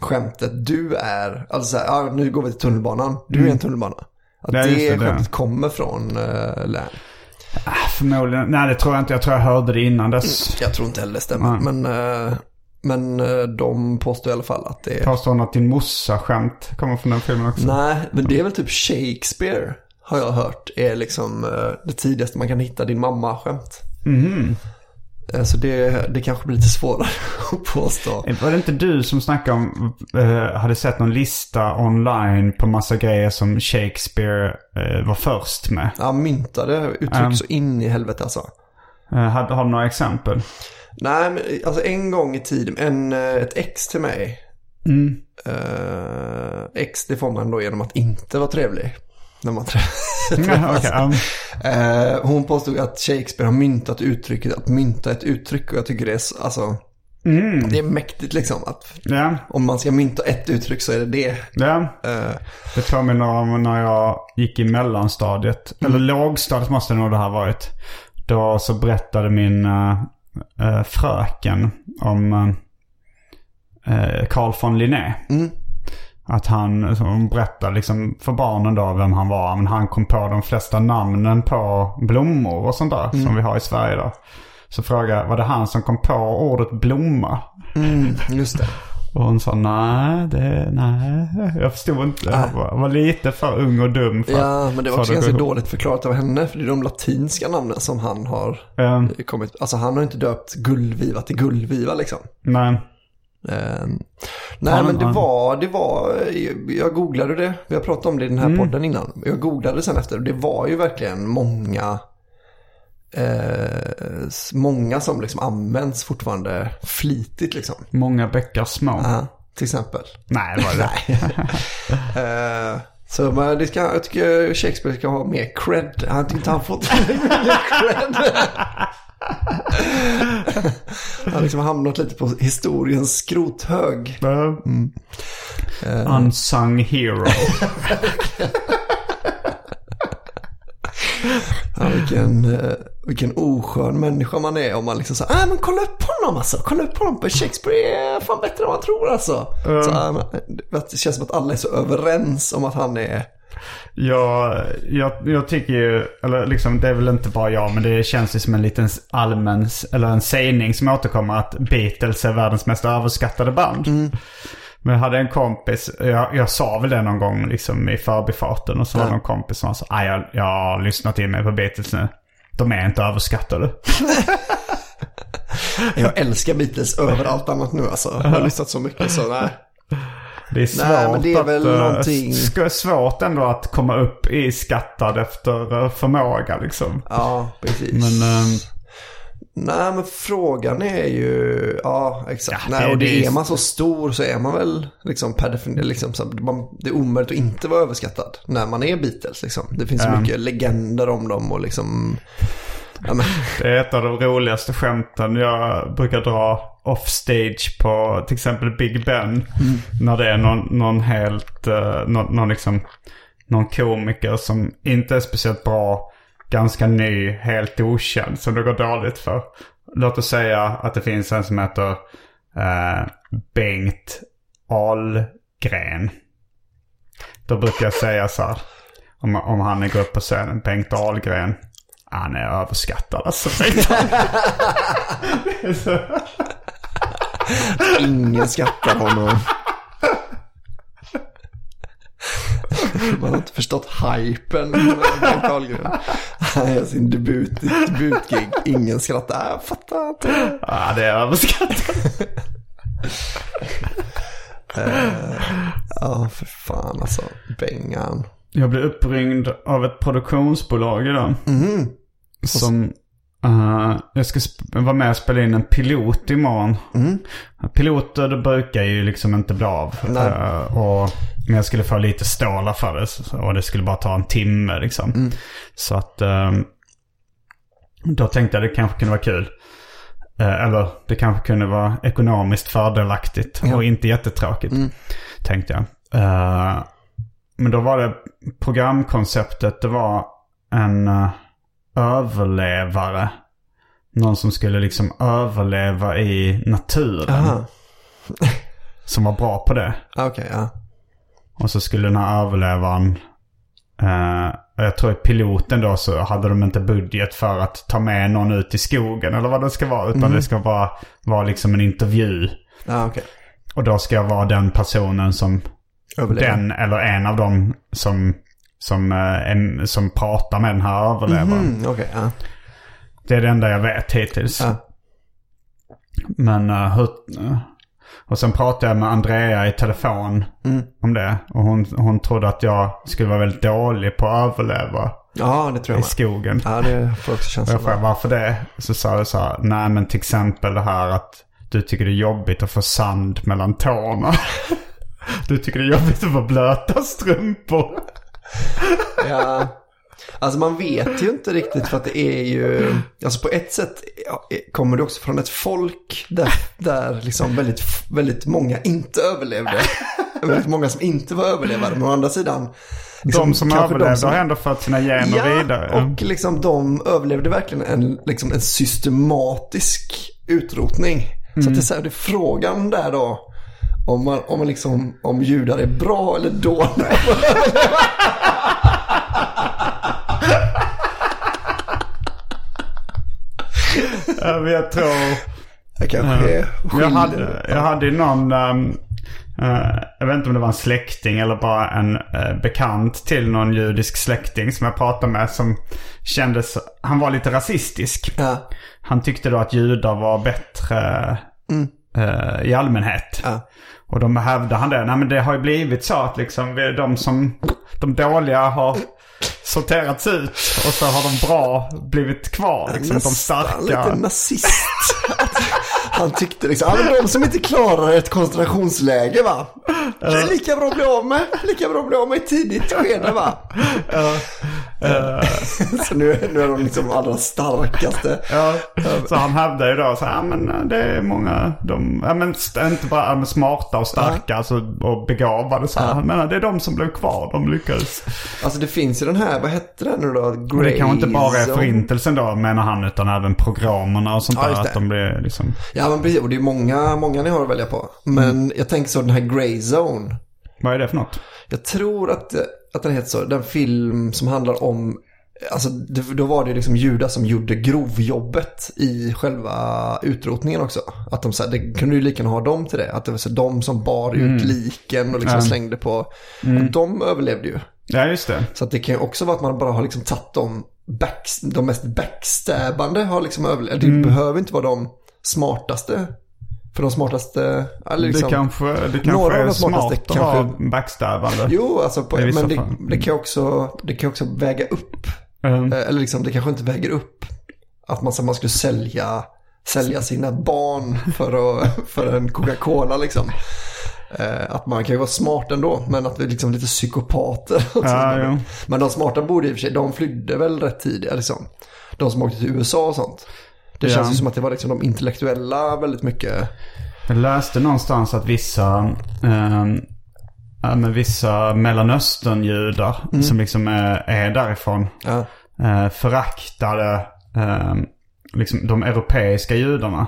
skämtet, du är, alltså så här, ah, nu går vi till tunnelbanan, du är en tunnelbana. Att Mm. Ja, just det, det, det. skämtet kommer från uh, län. Förmodligen. Nej, det tror jag inte. Jag tror jag hörde det innan dess. Jag tror inte heller det stämmer. Nej. Men, men eh, de påstår i alla fall att det är... Påstår hon att din morsa-skämt kommer från den filmen också? Nej, men det är väl typ Shakespeare har jag hört är liksom eh, det tidigaste man kan hitta din mamma-skämt. Mhm. Eh, Så det, det kanske blir lite svårare att påstå. Var det inte du som snackade om, eh, hade sett någon lista online på massa grejer som Shakespeare eh, var först med? Ja, myntade uttryck Mm. så in i helvete alltså. Eh, har du några exempel? Nej, men alltså en gång i tiden, en, eh, ett ex till mig. Mm. Eh, ex, det får man då genom att inte vara trevlig. När man träffas. okej, ja. Eh, hon påstod att Shakespeare har myntat uttrycket att mynta ett uttryck och jag tycker det är, så- alltså, Mm. det är mäktigt liksom. Att Ja, om man ska mynta ett uttryck så är det det. ja. Eh, Det påminner om när jag gick i mellanstadiet. Eller lågstadiet måste det nog det här varit. Då så berättade min uh, fröken om uh, Carl von Linné. Mm. Att han så hon berättade liksom för barnen då vem han var. Men han kom på de flesta namnen på blommor och sånt där som vi har i Sverige då. Så frågade jag, var det han som kom på ordet blomma? Mm, just det. Och hon sa nej, det, nej. Jag förstod inte. Jag var, var lite för ung och dum för Ja, men det var också ganska ihop. dåligt förklarat av henne. För det är de latinska namnen som han har Ehm, kommit. Alltså han har inte döpt gullviva till gullviva liksom. men, Ehm, nej Han- men det han- var, det var, jag googlade det. Vi har pratat om det i den här Mm. podden innan. Jag googlade sen efter. Det var ju verkligen många, eh, många som liksom används fortfarande flitigt liksom. många bäckar små. Ja, till exempel. Nej, var det. Eh, så men det ska, jag tycker Shakespeare ska ha mer cred. Han tyckte han fått mer cred. han har liksom hamnat lite på historiens skrothög. Mm. Unsung hero. Ja, vilken, eh, vilken oskön människa man är om man liksom säger ah, men kolla upp honom alltså. Kolla upp honom. Shakespeare är fan bättre än man tror alltså. Så, ah, men, det känns som att alla är så överens om att han är... Jag, jag, jag tycker ju, eller liksom det är väl inte bara jag, men det känns ju som en liten allmän, eller en sägning som återkommer att Beatles är världens mest överskattade band. Men jag hade en kompis, jag, jag sa väl det någon gång liksom i förbifarten och så var det någon kompis som sa "Aj, jag, jag har lyssnat in mig på Beatles nu. De är inte överskattade. Jag älskar Beatles över allt annat nu alltså. Jag har lyssnat så mycket så nej. Det är svårt, Nej, men det är att, väl eh, någonting- svårt ändå att komma upp i skattad efter eh, förmåga liksom. Ja, precis. Men ehm, Nej, men frågan är ju... Ja, exakt. Ja, Nej, det- och det, det är- man så stor så är man väl liksom per definition... Liksom, så, man, det är omöjligt att inte vara överskattad när man är Beatles. Liksom. Det finns så Ja. mycket legender om dem och liksom... Ja, men, Det är ett av de roligaste skämten jag brukar dra offstage på till exempel Big Ben. När det är någon, någon helt, uh, någon, någon, liksom, någon komiker som inte är speciellt bra, ganska ny, helt okänd som det går dåligt för. Låt oss säga att det finns en som heter eh, Bengt Ahlgren. Då brukar jag säga så här, om, om han går upp på scenen, Bengt Ahlgren. Han är överskattad alltså. Bengt ingen skattar honom. Man har inte förstått hypen med Bengt Ahlgren. Han gör sin debut, debutgig. Ingen skrattar. Jag fattar inte. Ja, det är överskattat. Ja, för fan alltså. Bengan. Jag blev uppringd av ett produktionsbolag idag. Som... eh, jag ska vara med och spela in en pilot imorgon. Piloter det brukar ju liksom inte bli av. Eh, och, men jag skulle få lite stålar för det. Och det skulle bara ta en timme liksom. Så att... ehm, då tänkte jag det kanske kunde vara kul. Eh, eller det kanske kunde vara ekonomiskt fördelaktigt och inte jättetråkigt. Tänkte jag. Men då var det programkonceptet. Det var en överlevare. Någon som skulle liksom överleva i naturen. Som var bra på det. Ah, Okej, ja. Och så skulle den här överlevaren. Eh, jag tror i piloten då så hade de inte budget för att ta med någon ut i skogen eller vad det ska vara. Utan det ska bara vara liksom en intervju. Ja, okej. Och då ska jag vara den personen som Överlever. den eller en av dem som, som, eh, en, som pratar med den här överlevaren. Mm, okej, ja. Det är det enda jag vet hittills. Ja. Men uh, hur... eh, och sen pratade jag med Andrea i telefon Mm. om det. Och hon, hon trodde att jag skulle vara väldigt dålig på att överleva Ja, det tror i jag med. skogen. Ja, det får också känslan jag frågade varför det. Så sa du så här, nej men till exempel det här att du tycker det är jobbigt att få sand mellan tårna. Du tycker det är jobbigt att få blöta strumpor. Ja. Alltså man vet ju inte riktigt för att det är ju, alltså på ett sätt ja, kommer det också från ett folk där, där liksom väldigt, väldigt många inte överlevde. väldigt många som inte var överlevare. Men å andra sidan De som överlevde de som- har ändå fört sina gener vidare. och liksom de överlevde verkligen en, liksom en systematisk utrotning. Så Mm. att det, är så här, det är frågan där då. Om, man, om, man liksom, om judar är bra eller dåliga. Ja, men jag tror... Det kanske Jag hade, jag hade ju någon, ehm, eh, jag vet inte om det var en släkting eller bara en eh, bekant till någon judisk släkting som jag pratade med som kändes, han var lite rasistisk. Ja, Han tyckte då att judar var bättre eh, i allmänhet. ja. Och de hävdade han det. Nej men det har ju blivit så att liksom de som, de dåliga har sorterats ut och så har de bra blivit kvar. Liksom, de Nästan starka. lite nazist. Han tyckte liksom, ja, men de som inte klarar ett koncentrationsläge va. Det är lika bra att bli av med, lika bra att bli av med i tidigt skede va. Så nu, nu är de liksom allra starkaste. Ja, så han hävdar ju då så här, ja, men eh, det är många, de, ja, men inte bara ja, men smarta och starka alltså, och begåvade så här. Han menar det är de som blev kvar, de lyckades. Alltså det finns ju den här, vad hette den nu då? Grey Och det kanske inte bara är förintelsen då menar han utan även programmerna och sånt Ja, där. Att de blir liksom, Ja men precis, och det är många, många ni har att välja på. Men Mm. jag tänker så den här Grey Zone. vad är det för något? Jag tror att, att den heter så. Den film som handlar om, alltså då var det liksom judar som gjorde grovjobbet i själva utrotningen också. Att de så här, det kunde ju lika gärna ha dem till det. Att det var så de som bar Mm. ut liken och liksom slängde på. Att de överlevde ju. Ja just det. Så att det kan ju också vara att man bara har liksom tagit de, back, de mest backstabbande har liksom överlevt. Det behöver inte vara de smartaste. För de smartaste, eller liksom, det kanske, det kanske några av de smartaste smart kanske- backstabbande. Jo, alltså på, men det, det kan också, det kan också väga upp. Mm. Eh, Eller liksom, det kanske inte väger upp att man, så man skulle sälja, sälja sina barn för, att, för en Coca-Cola liksom. Eh, Att man kan ju vara smart ändå, men att vi är liksom lite psykopater. Ja, jo. Men de smarta borde i och för sig, de flydde väl rätt tidigt. Liksom. De som åkte till USA och sånt. Det Ja. känns ju som att det var liksom de intellektuella väldigt mycket. Jag läste någonstans att vissa, ja, men vissa Mellanöstern-judar som liksom är, är därifrån Ja, eh, föraktade ehm, liksom de europeiska judarna.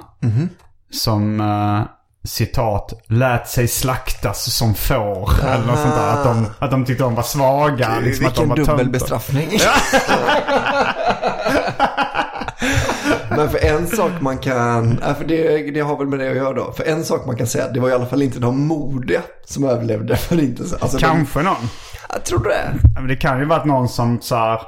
Som eh, citat lät sig slaktas som får. Eller något sånt där. Att de, att de tyckte de var svaga. Liksom, att de Vilken var dubbel bestraffning. Men för en sak man kan, ja, för det, det har väl med det att göra då. För en sak man kan säga, det var i alla fall inte de modiga som överlevde förintelsen. Alltså, de, Kanske någon. jag tror det? Men det kan ju vara att någon som så här,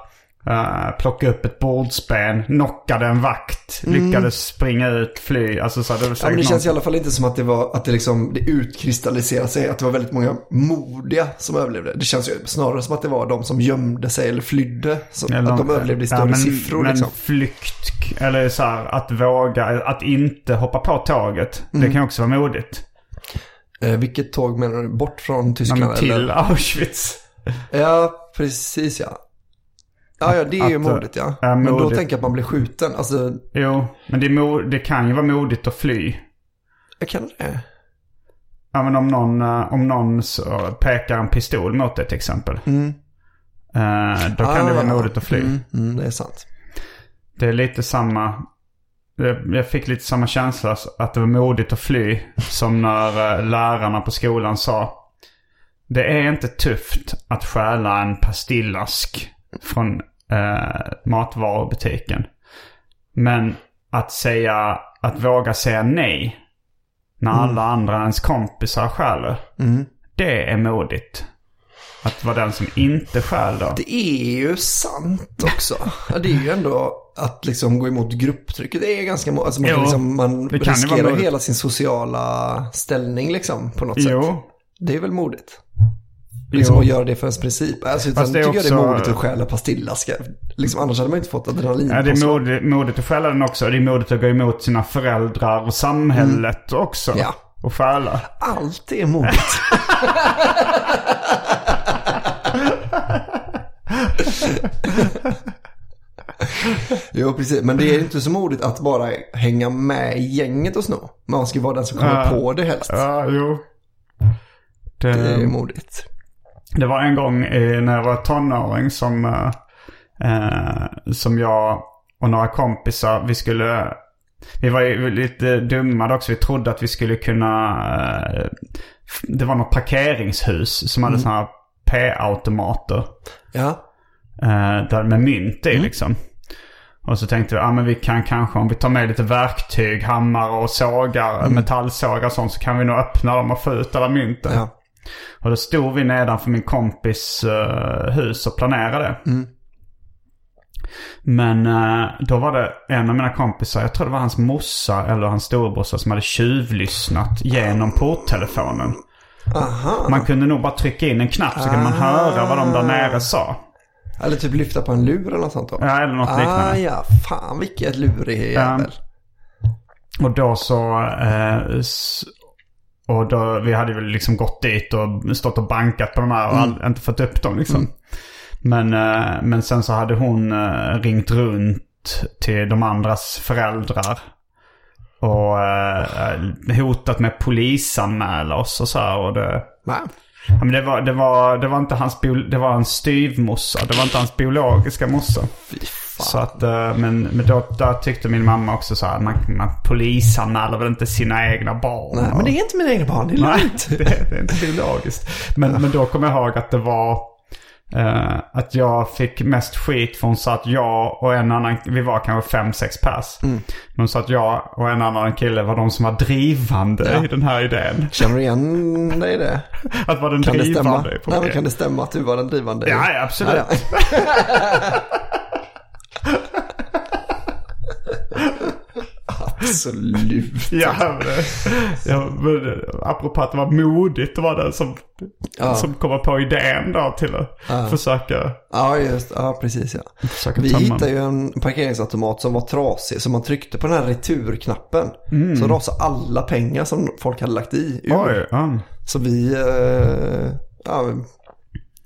eh, plockade upp ett bordsben, knockade en vakt, lyckades springa ut, fly. Alltså så det Mm. Ja, men det någon känns i alla fall inte som att det var, att det liksom, det utkristalliserade sig, att det var väldigt många modiga som överlevde. Det känns ju snarare som att det var de som gömde sig eller flydde, som, Eller- att de överlevde i större ja, men, siffror men liksom. flykt, eller så här, att våga, att inte hoppa på tåget. Mm. Det kan också vara modigt. Eh, vilket tåg menar du? Bort från Ja, Tyskland men till eller? Auschwitz. Ja, precis ja. Ja, ja, det är ju Att, eh, modigt ja. ja, Men då modigt. tänker jag att man blir skjuten. Alltså, Jo, men det, är det kan ju vara modigt att fly. jag kan det. Ja, men om någon, eh, om någon så pekar en pistol mot dig till exempel. Mm. eh, då kan Ah, det vara ja. modigt att fly. Mm, mm, det är sant. Det är lite samma. Jag fick lite samma känsla att det var modigt att fly. Som när eh, lärarna på skolan sa. Det är inte tufft att stjäla en pastillask från eh, matvarubutiken. Men att säga, att våga säga nej. När alla andra ens kompisar stjäler. Mm. Det är modigt. Att vara den som inte stjäl då. Det är ju sant också. Det är ju ändå att liksom gå emot grupptrycket. Det är ganska alltså man, Jo, liksom, man riskerar hela sin sociala ställning liksom på något sätt. Jo. Det är väl modigt. Liksom Jo. att göra det för ens princip. Alltså, utan det är tycker jag det är också- modigt att stjäla pastillaskar. Liksom, annars hade man inte fått adrenalin Ja, det är modigt, modigt att stjäla den också. Det är modigt att gå emot sina föräldrar och samhället också. Mm. Ja. Och stjäla. Allt är modigt. jo, precis. Men det är inte så modigt att bara hänga med i gänget och sno. Man ska vara den som kommer Ja. på det helst. Ja, jo. Det, Det är modigt. Det var en gång eh, när jag var tonåring som, eh, eh, som jag och några kompisar, vi skulle... Vi var ju lite dumma också. Vi trodde att vi skulle kunna... Eh, det var något parkeringshus som hade sådana här P-automater. Ja. Eh, där med mynt i liksom. Och så tänkte vi, ja men vi kan kanske om vi tar med lite verktyg, hammare och sågar, metallsågar och sånt så kan vi nog öppna dem och få ut alla mynten. Ja. Och då stod vi nedanför min kompis eh, hus och planerade. Men eh, då var det en av mina kompisar, jag tror det var hans morsa eller hans storebrorsa som hade tjuvlyssnat genom porttelefonen. Aha. Man kunde nog bara trycka in en knapp så kunde man höra vad de där nere sa. Eller typ lyfta på en lur eller något sånt då. Ja, eller något ah, liknande. ja. Fan vilket lurig jävel. Och då så... Eh, och då, vi hade väl liksom gått dit och stått och bankat på de här och all, inte fått upp dem liksom. Men, eh, men sen så hade hon eh, ringt runt till de andras föräldrar. Och eh, hotat med polisanmäla oss och så här. Och det, Va? Ja, men det, var, det, var, det var inte hans det var hans styvmorsa. Det var inte hans biologiska fan. Så att, eh, men, men då, där tyckte min mamma också så här, man, man polisanmäler väl inte sina egna barn. Nej, men det är inte mina egna barn. Det är Nej, lugnt. det, det är inte biologiskt. Men, men då kommer jag ihåg att det var eh, att jag fick mest skit för hon sa att jag och en annan, vi var kanske fem, sex pers. Mm. Men hon sa att jag och en annan kille var de som var drivande Ja. i den här idén. Känner du igen dig i det? Att vara den Kan det stämma? drivande Nej, kan det stämma att du var den drivande? Ja, ja, absolut. Ja. Absolut. Ja, men, ja, men apropå att det var modigt att vara den som, Ja. som kommer på idén då till att försöka, Ja, just Ja, precis ja. försöka Vi hittade ju en parkeringsautomat som var trasig. Så man tryckte på den här returknappen. Så rasade alla pengar som folk hade lagt i ur. Oj, ja. Så vi, eh, ja,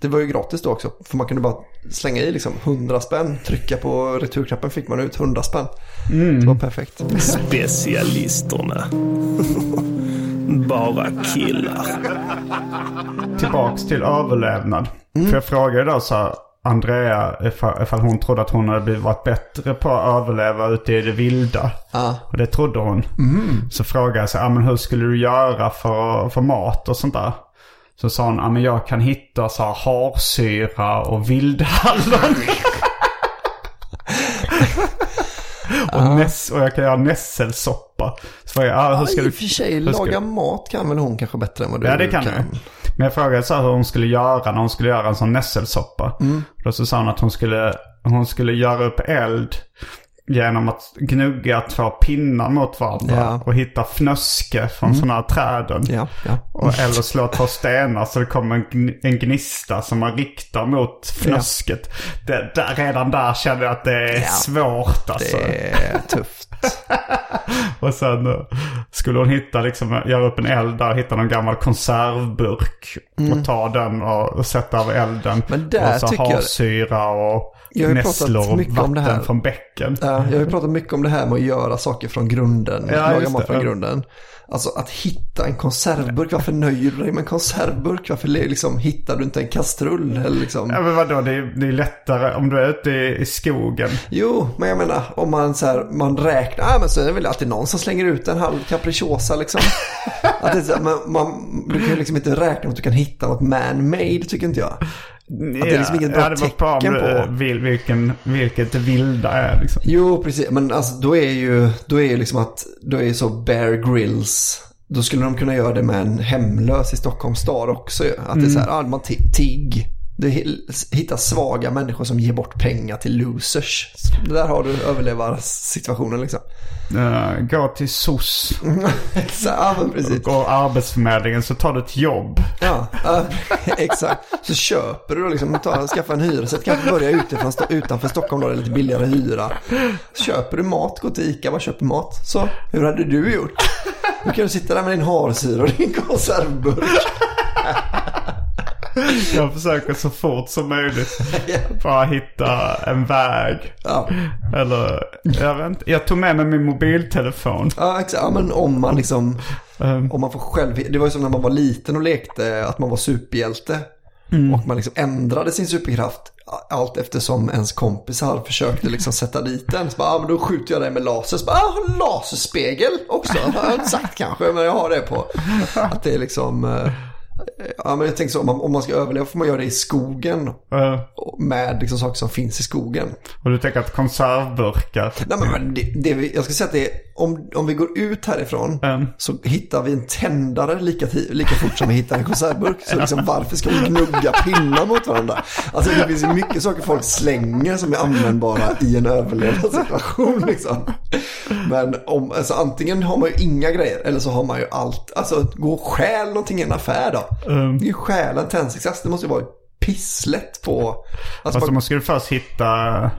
det var ju gratis då också. För man kunde bara slänga i liksom 100 spänn. Trycka på returknappen fick man ut 100 spänn. Det var perfekt. Specialisterna. Bara killar. Tillbaks till överlevnad. För jag frågade då så här, Andrea ifall, ifall hon trodde att hon hade blivit varit bättre på att överleva ute i det vilda. Ja. Och det trodde hon. Så frågade jag så här, ah, men hur skulle du göra för, för mat och sånt där? Så sa hon, ah, men jag kan hitta så här harsyra och vildhallon. och, näss, och jag kan göra nässelsoppa. Så jag, ah, hur ska I du... och för sig, laga mat kan väl hon kanske bättre än vad du Ja det kan kan. jag. Men jag frågade så här hur hon skulle göra när hon skulle göra en sån nässelsoppa. Då så sa hon att hon skulle, hon skulle göra upp eld genom att gnugga två pinnar mot varandra. Ja. Och hitta fnöske från sådana här träden. Ja, ja. Och, eller slå två stenar så det kommer en, gn- en gnista som man riktar mot fnösket. Det, där, redan där kände jag att det är svårt alltså. Det är tufft. Och sen eh, skulle hon hitta, liksom, göra upp en eld där, hitta någon gammal konservburk. Och ta den och, sätta över elden. Mm. Men där och så tycker jag- och Jag har ju pratat mycket om det här. från bäcken. Ja, jag har ju pratat mycket om det här med att göra saker från grunden. Ja, laga mat från grunden. Alltså att hitta en konservburk. Varför nöjer du dig med en konservburk? Varför liksom, hittar du inte en kastrull? Eller liksom? Ja men vadå, det är, det är lättare om du är ute i, i skogen. Jo, men jag menar om man, så här, man räknar, ah, men så är det väl alltid någon som slänger ut en halv capricciosa liksom. att det man, man, du kan ju liksom inte räkna med att du kan hitta något man-made tycker inte jag. Att det är liksom inget bra ja, tecken på. eh, vil, vilken, vilket vilda är liksom. Jo, precis. Men alltså, då är ju, då är ju liksom att, då är ju så Bear Grylls. Då skulle de kunna göra det med en hemlös i Stockholms stad också. ju. Att det är så här, ah, man ti- tigg. Du hi- hittar svaga människor som ger bort pengar till losers. Där har du överlevarsituationen liksom. Uh, gå till SOS. Ja, precis. Gå Arbetsförmedlingen så tar du ett jobb. Ja, ja, exakt. Så köper du då liksom, ta, skaffa en hyresrätt, kanske börja utifrån, utanför Stockholm då, det är lite billigare hyra. Köper du mat, gå till ICA, bara köper mat. Så, hur hade du gjort? Nu kan du sitta där med din harsyra och din konservburk. Jag försöker så fort som möjligt bara hitta en väg. Ja, Eller, jag vet inte. Jag tog med mig min mobiltelefon. ja exakt. Ja, men om man liksom, Um, om man får själv, det var ju som när man var liten och lekte att man var superhjälte. Och man liksom ändrade sin superkraft allt eftersom ens kompisar försökte liksom sätta dit den. Så bara, ah, men då skjuter jag dig med laser. Så bara, ah, jag laserspegel också. Det har jag inte sagt kanske, men jag har det på. Att det är liksom... Ja, men jag tänker så, om man, om man ska överleva får man göra det i skogen. Eh, Med liksom saker som finns i skogen. och du tänker att konservburkar... Nej, men, men det, det jag ska säga att det är, om, om vi går ut härifrån Mm. så hittar vi en tändare lika, lika fort som vi hittar en konservburk. Så liksom, varför ska vi gnugga pinnar mot varandra? Alltså det finns ju mycket saker folk slänger som är användbara i en överlevnadssituation. Liksom. Men om, alltså, antingen har man ju inga grejer eller så har man ju allt. Alltså gå och stjäl någonting i en affär då. Mm. Det är ju stjäla en tändsticksask. Det måste ju vara pisslätt på... Alltså, Alltså bara- man skulle först hitta...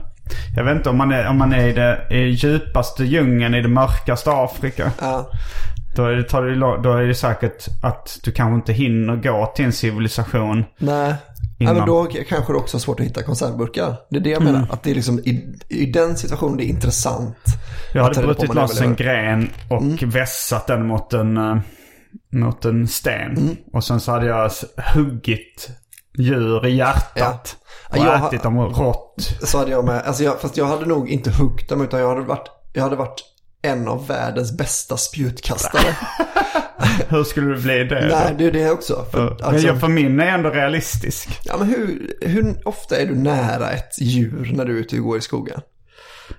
Jag vet inte om man är, om man är i, det, i djupaste djungeln i det mörkaste Afrika. ja. Då är, det, tar det, lo- då är det säkert att du kanske inte hinner gå till en civilisation. Nej. Innan. men då kanske det också är svårt att hitta konservburkar. Det är det jag menar. Att det är liksom i, i den situationen det är intressant. Jag hade brutit loss en gren och vässat den mot en, eh, mot en sten. Och sen så hade jag huggit djur i hjärtat. Ja, Och jag ätit dem rått. Så hade jag med. Alltså jag, fast jag hade nog inte huggt dem utan jag hade varit, jag hade varit en av världens bästa spjutkastare. Hur skulle det bli det då? Nej, det är det också. För, Men alltså, jag, för min är ändå realistisk. ja, men hur, hur ofta är du nära ett djur när du är ute och går i skogen?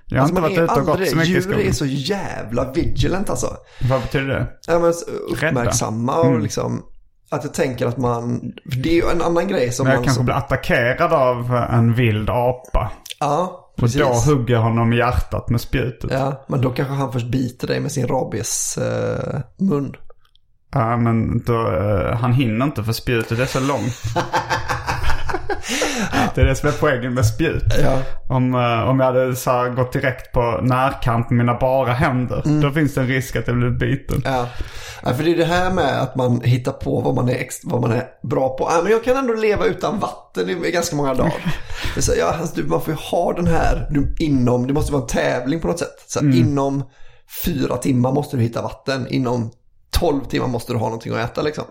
Jag har Alltså, inte varit ute och gått så mycket i Djur skogen. är så jävla vigilant alltså. Vad betyder det? Ja, men, uppmärksamma Mm. och liksom. Att jag tänker att man, det är ju en annan grej som Men jag man... kanske som, blir attackerad av en vild apa. ja, Och precis. då hugger jag honom i hjärtat med spjutet. Ja, Ja, men då kanske han först biter dig med sin rabies eh, mun. men då, eh, han hinner inte för spjutet är så långt. det är det som är poängen med spjut. Ja. Om, eh, om jag hade så gått direkt på närkamp med mina bara händer. Mm. Då finns det en risk att jag blir biten. Ja. ja, för det är det här med att man hittar på vad man är, vad man är bra på. Ja, men jag kan ändå leva utan vatten i ganska många dagar. Så, ja, alltså, du, man får ju ha den här du, inom, det måste vara en tävling på något sätt. Så Mm. inom fyra timmar måste du hitta vatten. Inom tolv timmar måste du ha någonting att äta liksom.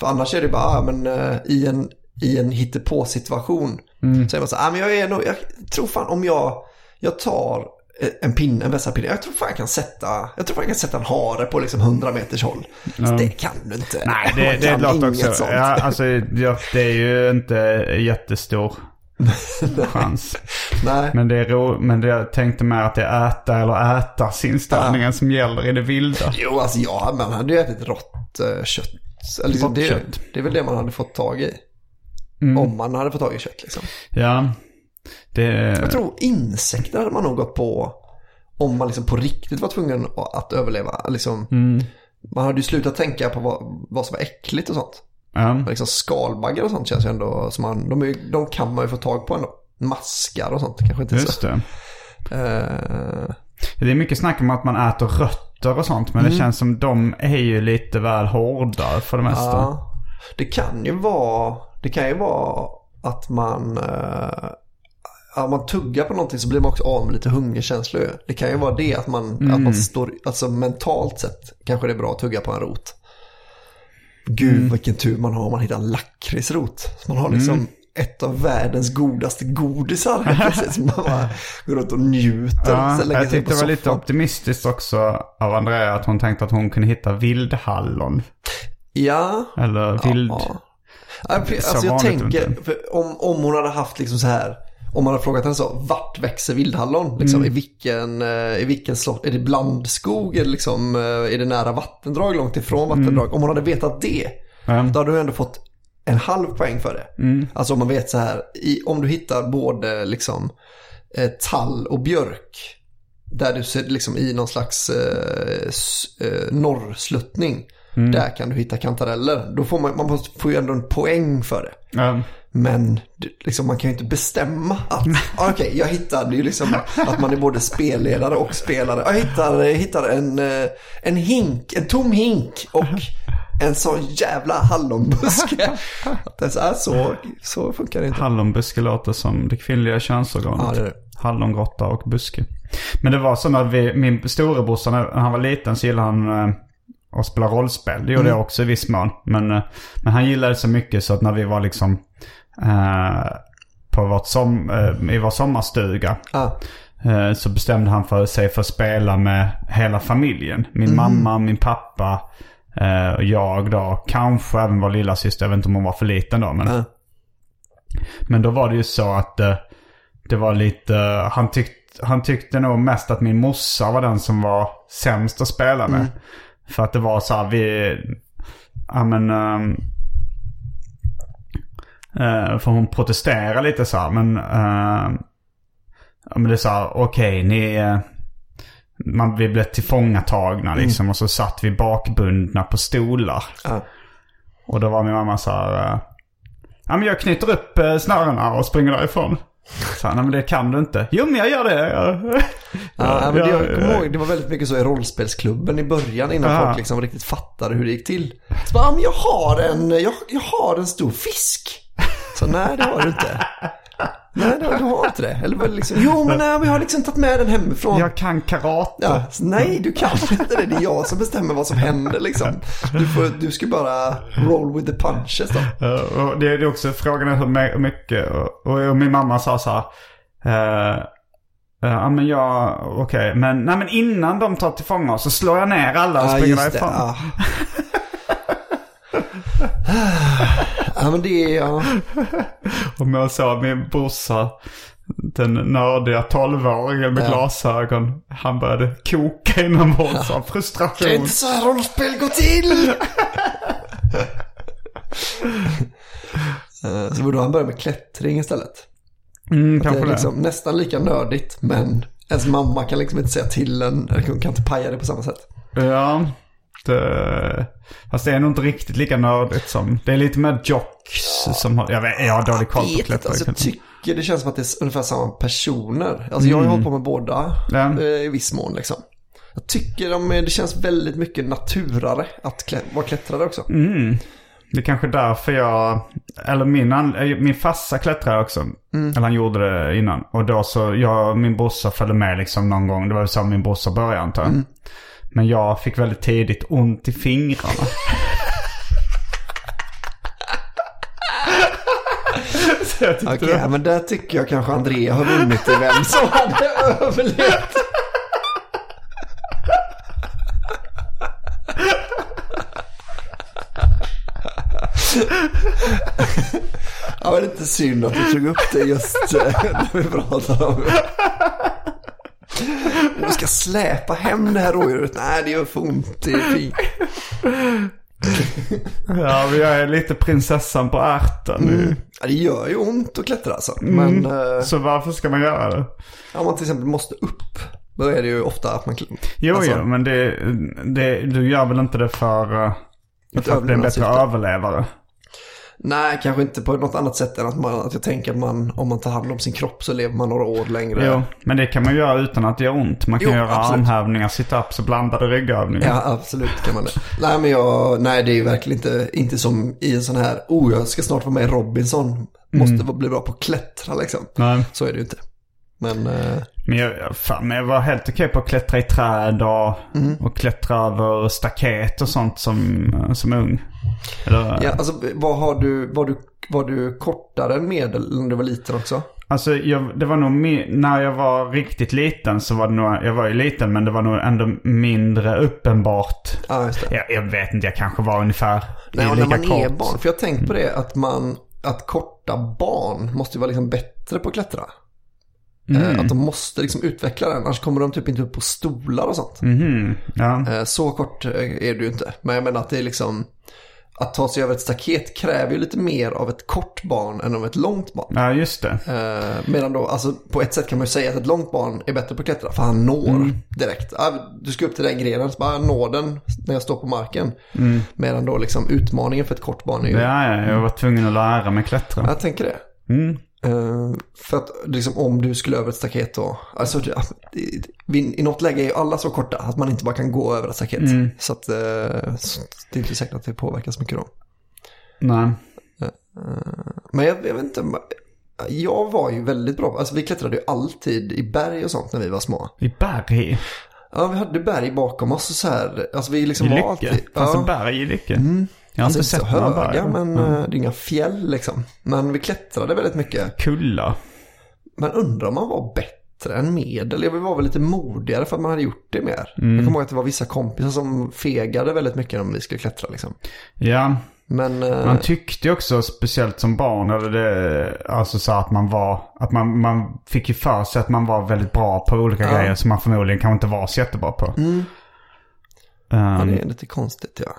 För annars är det bara, men eh, i en, i en hittepå-situation. Mm. Så är man så här, ja, men jag är nog, jag tror fan om jag, jag tar eh, en pinne, en vässad pinne. Jag tror fan jag kan sätta, jag tror fan jag kan sätta en hare på liksom 100 meters håll. Så det kan du inte. Nej, det, det låter också. sånt. Ja, alltså, ja, det är ju inte jättestor chans. Nej. Men, det är ro, men det, jag tänkte med att det är äta eller ätas inställningen som gäller i det vilda. Jo, alltså ja, man hade ju ätit rått eh, kött. Rått det, kött. det är väl det man hade fått tag i. Mm. Om man hade fått tag i kött liksom. Ja. Det, Jag tror insekter hade man nog gått på om man liksom på riktigt var tvungen att överleva. Liksom, Mm. Man hade ju slutat tänka på vad, vad som var äckligt och sånt. Men Liksom skalbaggar och sånt känns ju ändå som man, de, är, de kan man ju få tag på ändå. Maskar och sånt kanske inte Just så. det. Eh, Det är mycket snack om att man äter rötter och sånt. Men det känns som de är ju lite väl hårda för det mesta. Ja, det kan ju vara, det kan ju vara att man, eh, ja, man tuggar på någonting så blir man också av med lite hungerkänslor. Det kan ju vara det att man, att man står, alltså mentalt sett kanske det är bra att tugga på en rot. Gud vilken tur man har om man hittar en lakritsrot. Man har liksom ett av världens godaste godisar. Så man bara går runt och njuter. Ja, lägger jag tyckte det var lite optimistiskt också av Andrea att hon tänkte att hon kunde hitta vildhallon. Ja, Eller vild... Ja. Ja, Alltså jag tänker, om, om hon hade haft liksom så här, om man hade frågat henne så, vart växer vildhallon? Liksom, Mm. I vilken, eh, i vilken slott, är det blandskog? Är det, liksom, eh, är det nära vattendrag, långt ifrån vattendrag? Om hon hade vetat det, Ja. då hade hon ändå fått en halv poäng för det. Mm. Alltså om man vet så här, i, om du hittar både liksom eh, tall och björk, där du ser liksom i någon slags eh, s- eh, norrsluttning, Mm. där kan du hitta kantareller. Då får man, man får ju ändå en poäng för det. Ja. Men liksom, man kan ju inte bestämma att, ah, okej, jag hittar, det är ju liksom att man är både spelledare och spelare. Jag hittar, jag hittar en, eh, en hink, en tom hink och en sån jävla hallonbuske. Att det är så, här, så, så funkar det inte. Hallonbuske låter som det kvinnliga könsorganet. Ja, det. Hallongrotta och buske. Men det var så när vi, min storebrorsa när han var liten så gillade han eh, och spela rollspel. Det gjorde jag också i viss mån. Men, eh, men han gillade det så mycket så att när vi var liksom eh, på vårt som, eh, i vår sommarstuga. Ah, eh, så bestämde han för sig för att spela med hela familjen. Min mamma, min pappa eh, och jag då. Kanske även vår lilla syster. Jag vet inte om hon var för liten då. Men, ah. men då var det ju så att eh, det var lite... Han, tyckt, han tyckte nog mest att min morsa var den som var sämst att spela med. För att det var så här, vi... Ja men... ehm, eh, för hon protesterade lite så här, men... ehm, ja men det är så här, okej ni... eh, man, vi blev tillfångatagna liksom och så satt vi bakbundna på stolar. Ah. Och då var min mamma så här... eh, Ja men jag knyter upp eh, snörena och springer därifrån. Så han, nej men det kan du inte. Jo men jag gör det. Jag- Ja, men det, Ja, jag kommer ihåg, det var väldigt mycket så i rollspelsklubben i början innan Ja. folk liksom riktigt fattade hur det gick till. Så bara, "Ja, men jag har en, jag, jag har en stor fisk. Så nej det har du inte. Nej har, du har inte det. Eller det liksom, jo men nej, men jag har liksom tagit med den hemifrån. Jag kan karate. Ja, nej du kan inte det. Det är jag som bestämmer vad som händer liksom. Du, får, du ska bara roll with the punches då. Eh, det är också frågan är hur my- mycket. Och, min mamma sa så här. eh, eh, Ja men jag, okej. Men, nej, men innan de tar till fånga så slår jag ner alla och Ja, springer därifrån. Ja. ja, men det är, ja. Och jag såg min brorsa, den nördiga tolvåringen med Ja. glasögon. Han började koka inombords av Det är frustration. inte så här rollspel går till! Eh, så borde han börja med klättring istället. Mm, Att det kanske är det. liksom nästan lika nördigt men ens mamma kan liksom inte säga till en, hon kan inte paja det på samma sätt. Ja. Det, fast det är nog inte riktigt lika nördigt som... Det är lite mer jocks som har... Jag, vet, jag har dålig koll på klättring. alltså, jag tycker det känns som att det är ungefär samma personer. Alltså jag har ju hållit på med båda Ja. eh, i viss mån liksom. Jag tycker de, det känns väldigt mycket naturare att klä, vara klättrare också. Mm. Det är kanske därför jag... Eller min, eh, min farsa klättrar också. Mm. Eller han gjorde det innan. Och då så, jag min brorsa följde med liksom någon gång. Det var så min brorsa började antar jag. Mm. Men jag fick väldigt tidigt ont i fingrarna. Okej, men där tycker jag kanske Andrea har vunnit i vem som hade överlevt. Ja, det är lite synd att du tog upp det just eh, när vi pratade om Du ska släpa hem det här rådjuret. Nej, det gör för ont. Det är fint. Ja, men jag är lite prinsessan på ärten. nu. Ja, det gör ju ont att klättra alltså. Men eh, Så varför ska man göra det? om man till exempel måste upp. Då är det ju ofta att man... Jo, alltså, jo, men det, det, du gör väl inte det för, eh, för att bli en bättre överlevnadssyfte. överlevare? Nej, kanske inte på något annat sätt än att, man, att jag tänker att man, om man tar hand om sin kropp så lever man några år längre. Jo, men det kan man göra utan att det gör ont. Man kan Jo, göra absolut. armhävningar, sit-ups och blandade ryggövningar. Ja, absolut kan man det. Nej, men jag, nej, det är ju verkligen inte, inte som i en sån här, oh, jag ska snart vara med i Robinson, måste vara- bli bra på att klättra liksom. Nej. Så är det ju inte. Men, eh, Men jag, fan, men jag var helt okej på att klättra i träd och, Mm. och klättra över staket och sånt som, som ung. Eller, ja, alltså, vad har du, var du, var du kortare än medel när du var liten också? Alltså jag, det var nog när jag var riktigt liten så var det nog, jag var ju liten men det var nog ändå mindre uppenbart. Ja, just det. Jag, jag vet inte, jag kanske var ungefär Nej, lika när man är kort. barn. För jag har tänkt på det att man, att korta barn måste ju vara liksom bättre på att klättra. Mm. Eh, Att de måste liksom utveckla den, annars kommer de typ inte upp på stolar och sånt. Mhm, ja. Eh, Så kort eh, är ju inte. Men jag menar att det är liksom, att ta sig över ett staket kräver ju lite mer av ett kort barn än av ett långt barn. ja, just det. Medan då, alltså på ett sätt kan man ju säga att ett långt barn är bättre på att klättra, för han når direkt. Ah, du ska upp till den grenen, så bara nå den när jag står på marken. Medan då liksom utmaningen för ett kort barn är ju, Ja, ja, jag var tvungen att lära mig klättra. jag tänker det. Mm. Eh, för att liksom, om du skulle över ett staket då, alltså vi- i något läge är ju alla så korta att man inte bara kan gå över ett staket. Så att eh, så det är inte säkert att det påverkar så mycket då. Nej. Men jag, jag vet inte, jag var ju väldigt bra, alltså vi klättrade ju alltid i berg och sånt när vi var små. I berg? Ja, vi hade berg bakom oss och så här. Alltså vi liksom I Lycke? alltid... Fanns ja. det berg i Lycke? Jag har Alltså inte sett så några berg. men eh, det är inga fjäll liksom. Men vi klättrade väldigt mycket. Kulla. Men undrar om man var bättre än medel. Vi var väl lite modigare för att man hade gjort det mer. Mm. Jag kommer ihåg att det var vissa kompisar som fegade väldigt mycket om vi skulle klättra liksom. Ja, Men... eh, man tyckte ju också speciellt som barn, eller det, alltså så att man var, att man, man fick ju för sig att man var väldigt bra på olika Ja. grejer som man förmodligen kanske inte var så jättebra på. Mm. ja, Um, det är lite konstigt ja.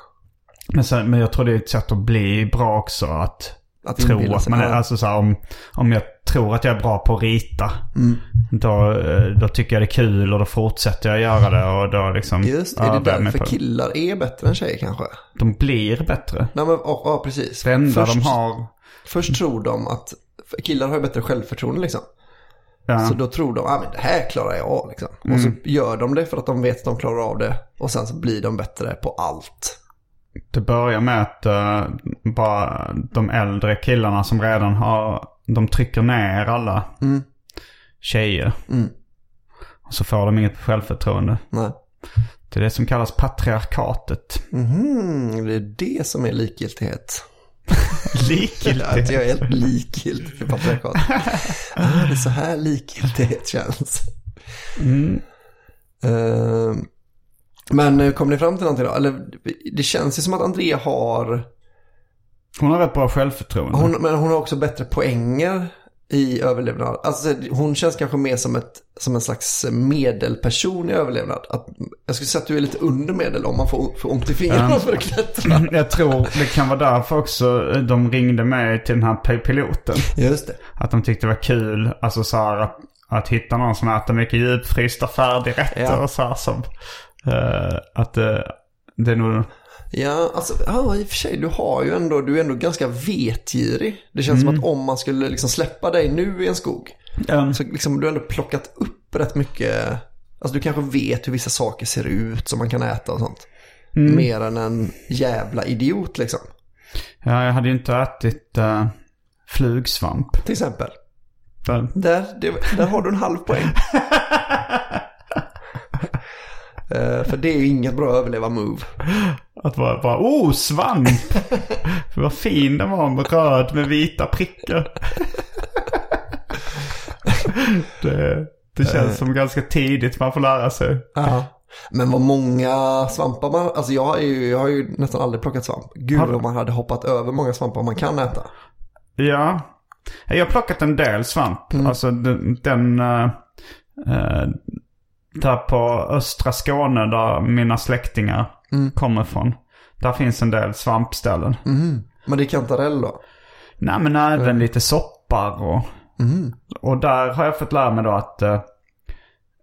Men, sen, men jag tror det är ett sätt att bli bra också. Att Att tro att man är, alltså så här, om, om jag tror att jag är bra på att rita. Mm. Då, eh, då tycker jag det är kul och då fortsätter jag göra det. Och då liksom Just är det därför killar är bättre än tjejer kanske? De blir bättre. Nej men, ja, ja precis. Det enda först, de har... först tror de att, killar har bättre självförtroende liksom. Ja, Så då tror de, ah, men det här klarar jag av liksom. Och Mm. så gör de det för att de vet att de klarar av det. Och sen så blir de bättre på allt. Det börjar med att eh, bara de äldre killarna som redan har... De trycker ner alla Mm. tjejer. Mm. Och så får de inget självförtroende. Nej. Det är det som kallas patriarkatet. Mhm, det är det som är likgiltighet. Likgiltigt. Att jag är helt likgiltig för patriarkat. ah, det är så här likgiltighet känns. Mm. Eh, men eh, kom ni fram till någonting då? Eller det känns ju som att Andrea har, Hon har rätt bra självförtroende. hon, men hon har också bättre poänger i överlevnad. Alltså hon känns kanske mer som, ett, som en slags medelperson i överlevnad. Att, jag skulle säga att du är lite under medel om man får, får ont i fingrarna för att klättra. Jag tror det kan vara därför också de ringde mig till den här pi- piloten. Just det. Att de tyckte det var kul, alltså så här att, att hitta någon som äter mycket djupfrysta färdigrätter Ja. och så här som. Eh, att eh, det är nog... Ja, alltså, ja, i och för sig, du har ju ändå, du är ändå ganska vetgirig. Det känns som att om man skulle liksom släppa dig nu i en skog, Um, så liksom du har ändå plockat upp rätt mycket, alltså du kanske vet hur vissa saker ser ut som man kan äta och sånt. Mer än en jävla idiot liksom. ja, jag hade ju inte ätit uh, flugsvamp. Till exempel. Där, det, där har du en halv poäng. Eh, för det är ju inget bra överleva-move. att vara bara, oh, svamp! Vad fin den var med röd med vita prickar. det, det känns som ganska tidigt man får lära sig. Ja. Men vad många svampar man, alltså jag har ju, jag har ju nästan aldrig plockat svamp. Gud om man hade hoppat över många svampar man kan äta. Ja. Jag har plockat en del svamp. Alltså den... den eh, där på östra Skåne där mina släktingar kommer ifrån. Där finns en del svampställen. Men det är kantarell då? Nej men även lite soppar och... Och där har jag fått lära mig då att eh,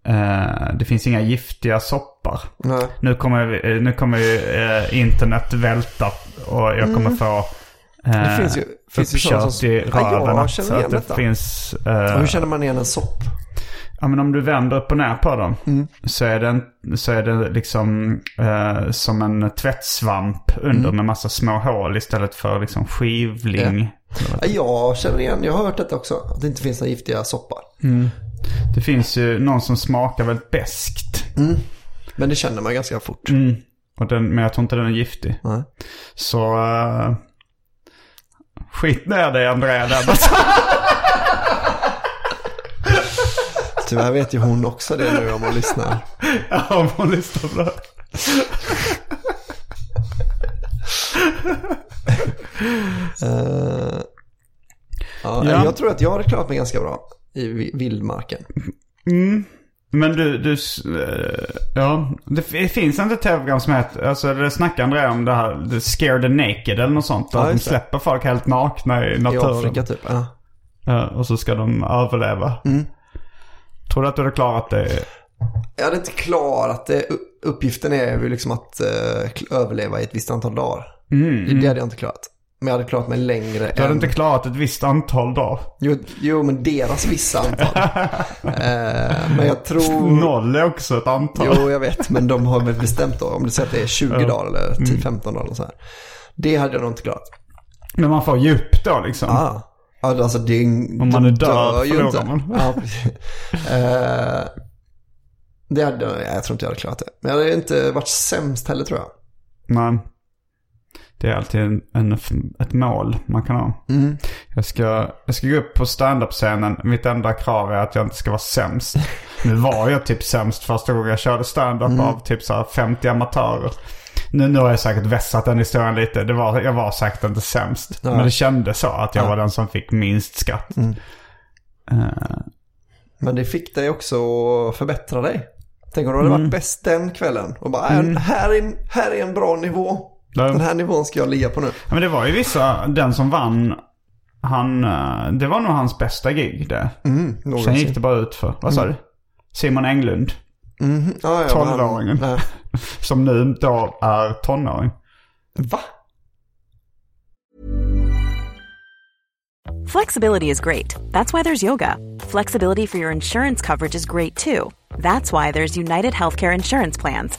eh, det finns inga giftiga soppar. Nej. Nu kommer, vi- nu kommer ju eh, internet välta och jag kommer få eh, Det finns ju, finns ju uppkört som... i Ja, röven. känner så att det detta. finns... Och Eh, hur känner man igen en sopp? Ja men om du vänder upp och ner på dem Mm. så, är det så är det liksom eh, som en tvättsvamp under Mm. med massa små hål istället för liksom skivling. Ja, jag känner igen, jag har hört detta också. Att det inte finns några giftiga soppar. Det finns ju någon som smakar väldigt beskt. Men det känner man ganska fort. Mm. Och den, men jag tror inte den är giftig. Så... Uh, skit ner dig Andrea där borta. Tyvärr vet ju hon också det nu om hon lyssnar. Ja, om hon lyssnar det. Eh, ja, Ja. Jag tror att jag hade klarat mig ganska bra i vi- vildmarken. Men du, du eh, ja. Det finns inte ett tv-program som heter, alltså det snackar Andrea om det här, the Scare the Naked eller något sånt. Ja, de släpper folk helt nakna i I naturen. Afrika typ. Ja. Ja, och så ska de överleva. Mm. Tror du att du hade klarat det? Jag hade inte klarat det. Uppgiften är ju liksom att kl- överleva i ett visst antal dagar. Det hade jag inte klarat. Men jag hade klarat mig längre Du hade än... inte klarat ett visst antal dagar. Jo, jo, men deras vissa antal. eh, men jag tror... Noll är också ett antal. Jo, jag vet. Men de har väl bestämt då. Om du säger att det är 20 dagar eller 10-15 dagar eller så här. Det hade jag nog inte klarat. Men man får djup då liksom. Ah. Alltså det är, Om man är död förlorar man. Ja, eh, Det hade, jag, tror inte jag hade klarat det. Men jag hade inte varit sämst heller tror jag. Men det är alltid en, en, ett mål man kan ha. Jag, ska, jag ska gå upp på standup-scenen. Mitt enda krav är att jag inte ska vara sämst. Nu var jag typ sämst första gången jag körde standup av typ så här 50 amatörer. Nu, nu har jag säkert vässat den historien lite. Det var, jag var säkert inte sämst. Men det kändes så att jag var den som fick minst skatt. Eh, Men det fick dig också att förbättra dig. Tänk om du hade varit bäst den kvällen och bara, "Äh, här, är, här är en bra nivå. Ja. Den här nivån ska jag ligga på nu. Ja, men det var ju vissa, den som vann, han, eh, det var nog hans bästa gig det. Mm, Sen gick det bara ut för, vad sa du? Simon Englund. Mhm. Ja, ja, men han- 12-åringen. Nej. Som nu då är tonåring. Va? Flexibility is great. That's why there's yoga. Flexibility for your insurance coverage is great too. That's why there's United Healthcare Insurance Plans.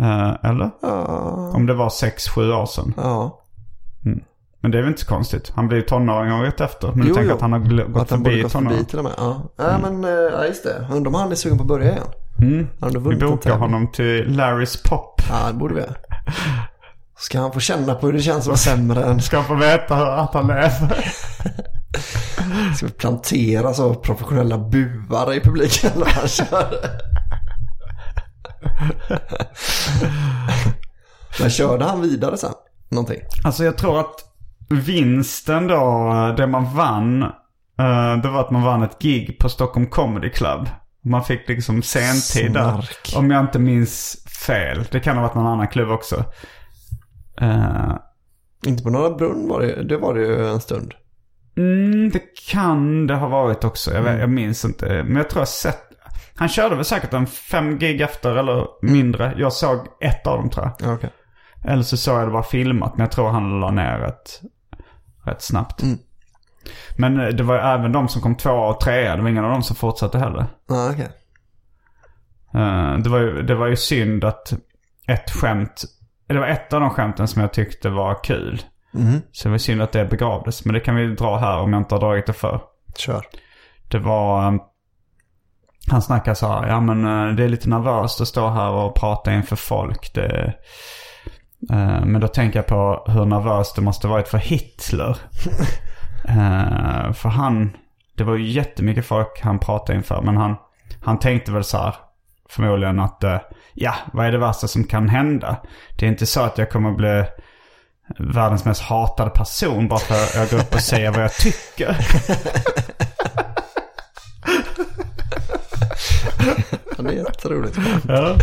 Eh, eller? Ja. Om det var 6-7 år sedan. ja. Men det är väl inte så konstigt. Han blir ju tonåring året efter. Men du tänker att han har gl- gått Att han förbi gått förbi tonåring. till och med. Ja, ja men eh, ja, just det. Undrar om han är sugen på att börja igen. Mm. Han Vi bokar honom till Larrys Pop. Ja, det borde vi. Ska han få känna på hur det känns att vara sämre än... Ska få veta att han lever. Ska vi plantera så professionella buar i publiken när han kör? Men körde han vidare sen? Någonting? Alltså jag tror att vinsten då, det man vann, eh, det var att man vann ett gig på Stockholm Comedy Club. Man fick liksom sentid där. Om jag inte minns fel. Det kan ha varit någon annan klubb också. Eh, Inte på Norra Brunn var det, det var det ju en stund. mm, det kan det ha varit också. Jag, vet, jag minns inte. Men jag tror jag sett. Han körde väl säkert en fem gig efter eller mindre. Jag såg ett av dem tror jag. Ja, okej. Eller så såg jag det bara filmat. Men jag tror han la ner rätt, rätt snabbt. Mm. Men eh, det var även de som kom tvåa och trea. Det var ingen av dem som fortsatte heller. Okej. Eh, det, var ju, det var ju synd att ett skämt. Det var ett av de skämten som jag tyckte var kul. Mhm. Så det var synd att det begravdes. Men det kan vi dra här om jag inte har dragit det för. Kör. Det var... Han snackade så här, ja men eh, det är lite nervöst att stå här och prata inför folk. Det, eh, men då tänker jag på hur nervöst det måste varit för Hitler. Eh, för han, det var ju jättemycket folk han pratade inför. Men han, han tänkte väl så här, förmodligen att, eh, ja vad är det värsta som kan hända? Det är inte så att jag kommer bli världens mest hatade person bara för att jag går upp och säger vad jag tycker. Ja, det är jätteroligt. Ja.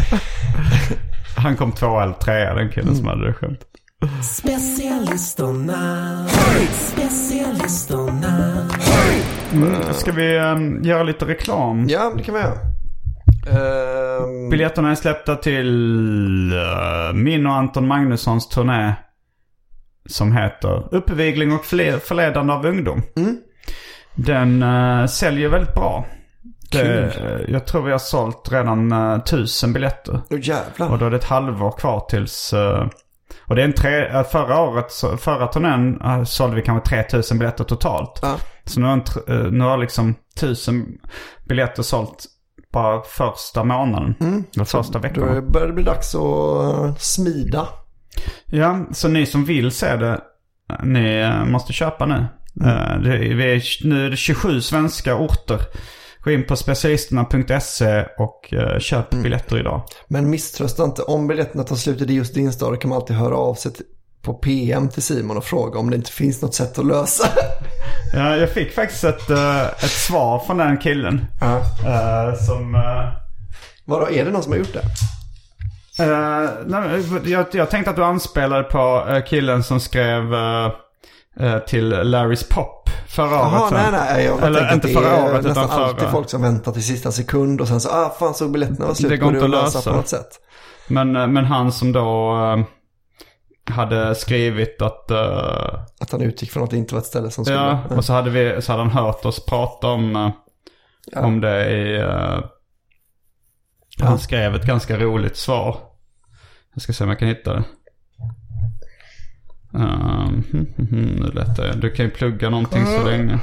Han kom två eller trea den killen som hade det skämtet. Specialisterna, specialisterna. Ska vi um, göra lite reklam? Ja, det kan vi göra. Ehm, Biljetterna är släppta till uh, min och Anton Magnussons turné. Som heter Uppvigling och förle- förledande av ungdom. Den uh, säljer väldigt bra. Det, jag tror vi har sålt redan uh, tusen biljetter. Åh jävlar. Och då är det ett halvår kvar tills... eh, och det är en tre... eh, förra året, förra turnén uh, sålde vi kanske 3000 biljetter totalt. Ja. Så nu har, en eh, nu har liksom 1000 biljetter sålt bara första månaden. Eller första Då veckan. börjar det bli dags att eh, smida. Ja, så ni som vill se det, ni eh, måste köpa nu. Eh, det, vi är, nu är det 27 svenska orter. Gå in på specialisterna.se och eh, köp biljetter idag. Men misströsta inte. Om biljetterna tar slut i just din stad kan man alltid höra av sig på PM till Simon och fråga om det inte finns något sätt att lösa. Ja, jag fick faktiskt ett, eh, ett svar från den killen. Eh, som... eh, Vadå, är det någon som har gjort det? Eh, nej, jag, jag tänkte att du anspelade på killen som skrev eh, till Larrys Pop förra Jaha, året. nej, nej. Jag Eller inte förra året nästan utan alltid förra. folk som väntar till sista sekund och sen så, ah fan så biljetterna var slut. Det går inte att lösa lösa. på något sätt. Men, eh, men han som då eh, hade skrivit att... eh, Att han utgick från att det inte var ett ställe som skulle... ja, och så hade, vi, så hade han hört oss prata om, eh, Ja. om det i... eh, Han skrev ett ganska roligt svar. Jag ska se om jag kan hitta det. Um, nu letar jag. Du kan ju plugga någonting så länge.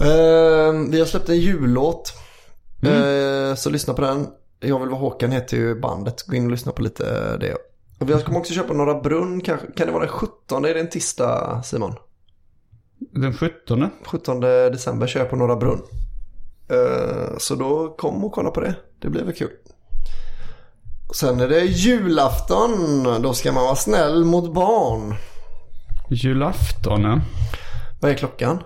Eh, vi har släppt en jullåt. Mm. Eh, så lyssna på den. Jag vill vara Håkan heter ju bandet. Gå in och lyssna på lite det. Och vi kommer också köpa några brunn kanske. Kan det vara den 17? Är det en tisdag Simon? Den 17? 17 december kör jag på Norra Brunn. Eh, Så då kom och kolla på det. Det blir väl kul. Sen är det julafton. Då ska man vara snäll mot barn. Julafton, ja. Vad är klockan?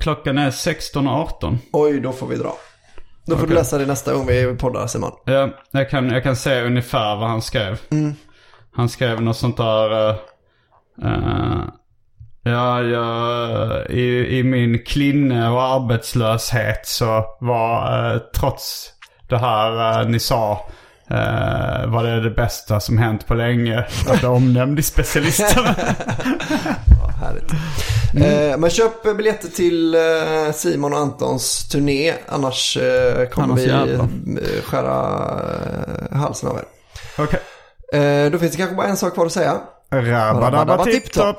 Klockan är 16.18. Oj, då får vi dra. Då får du Okej. läsa det nästa gång vi poddar Simon. Ja, jag kan, jag kan se ungefär vad han skrev. Han skrev något sånt där... eh, eh, ja, jag, i, i min klinne och arbetslöshet så var eh, trots det här ni sa eh, var det det bästa som hänt på länge. Att bli omnämnd i specialisterna. Härligt. Eh, men köp biljetter till eh, Simon och Antons turné. Annars eh, kommer Annars vi eh, skära eh, halsen av er. Okej. Eh, då finns det kanske bara en sak kvar att säga. Rabba tipp-topp.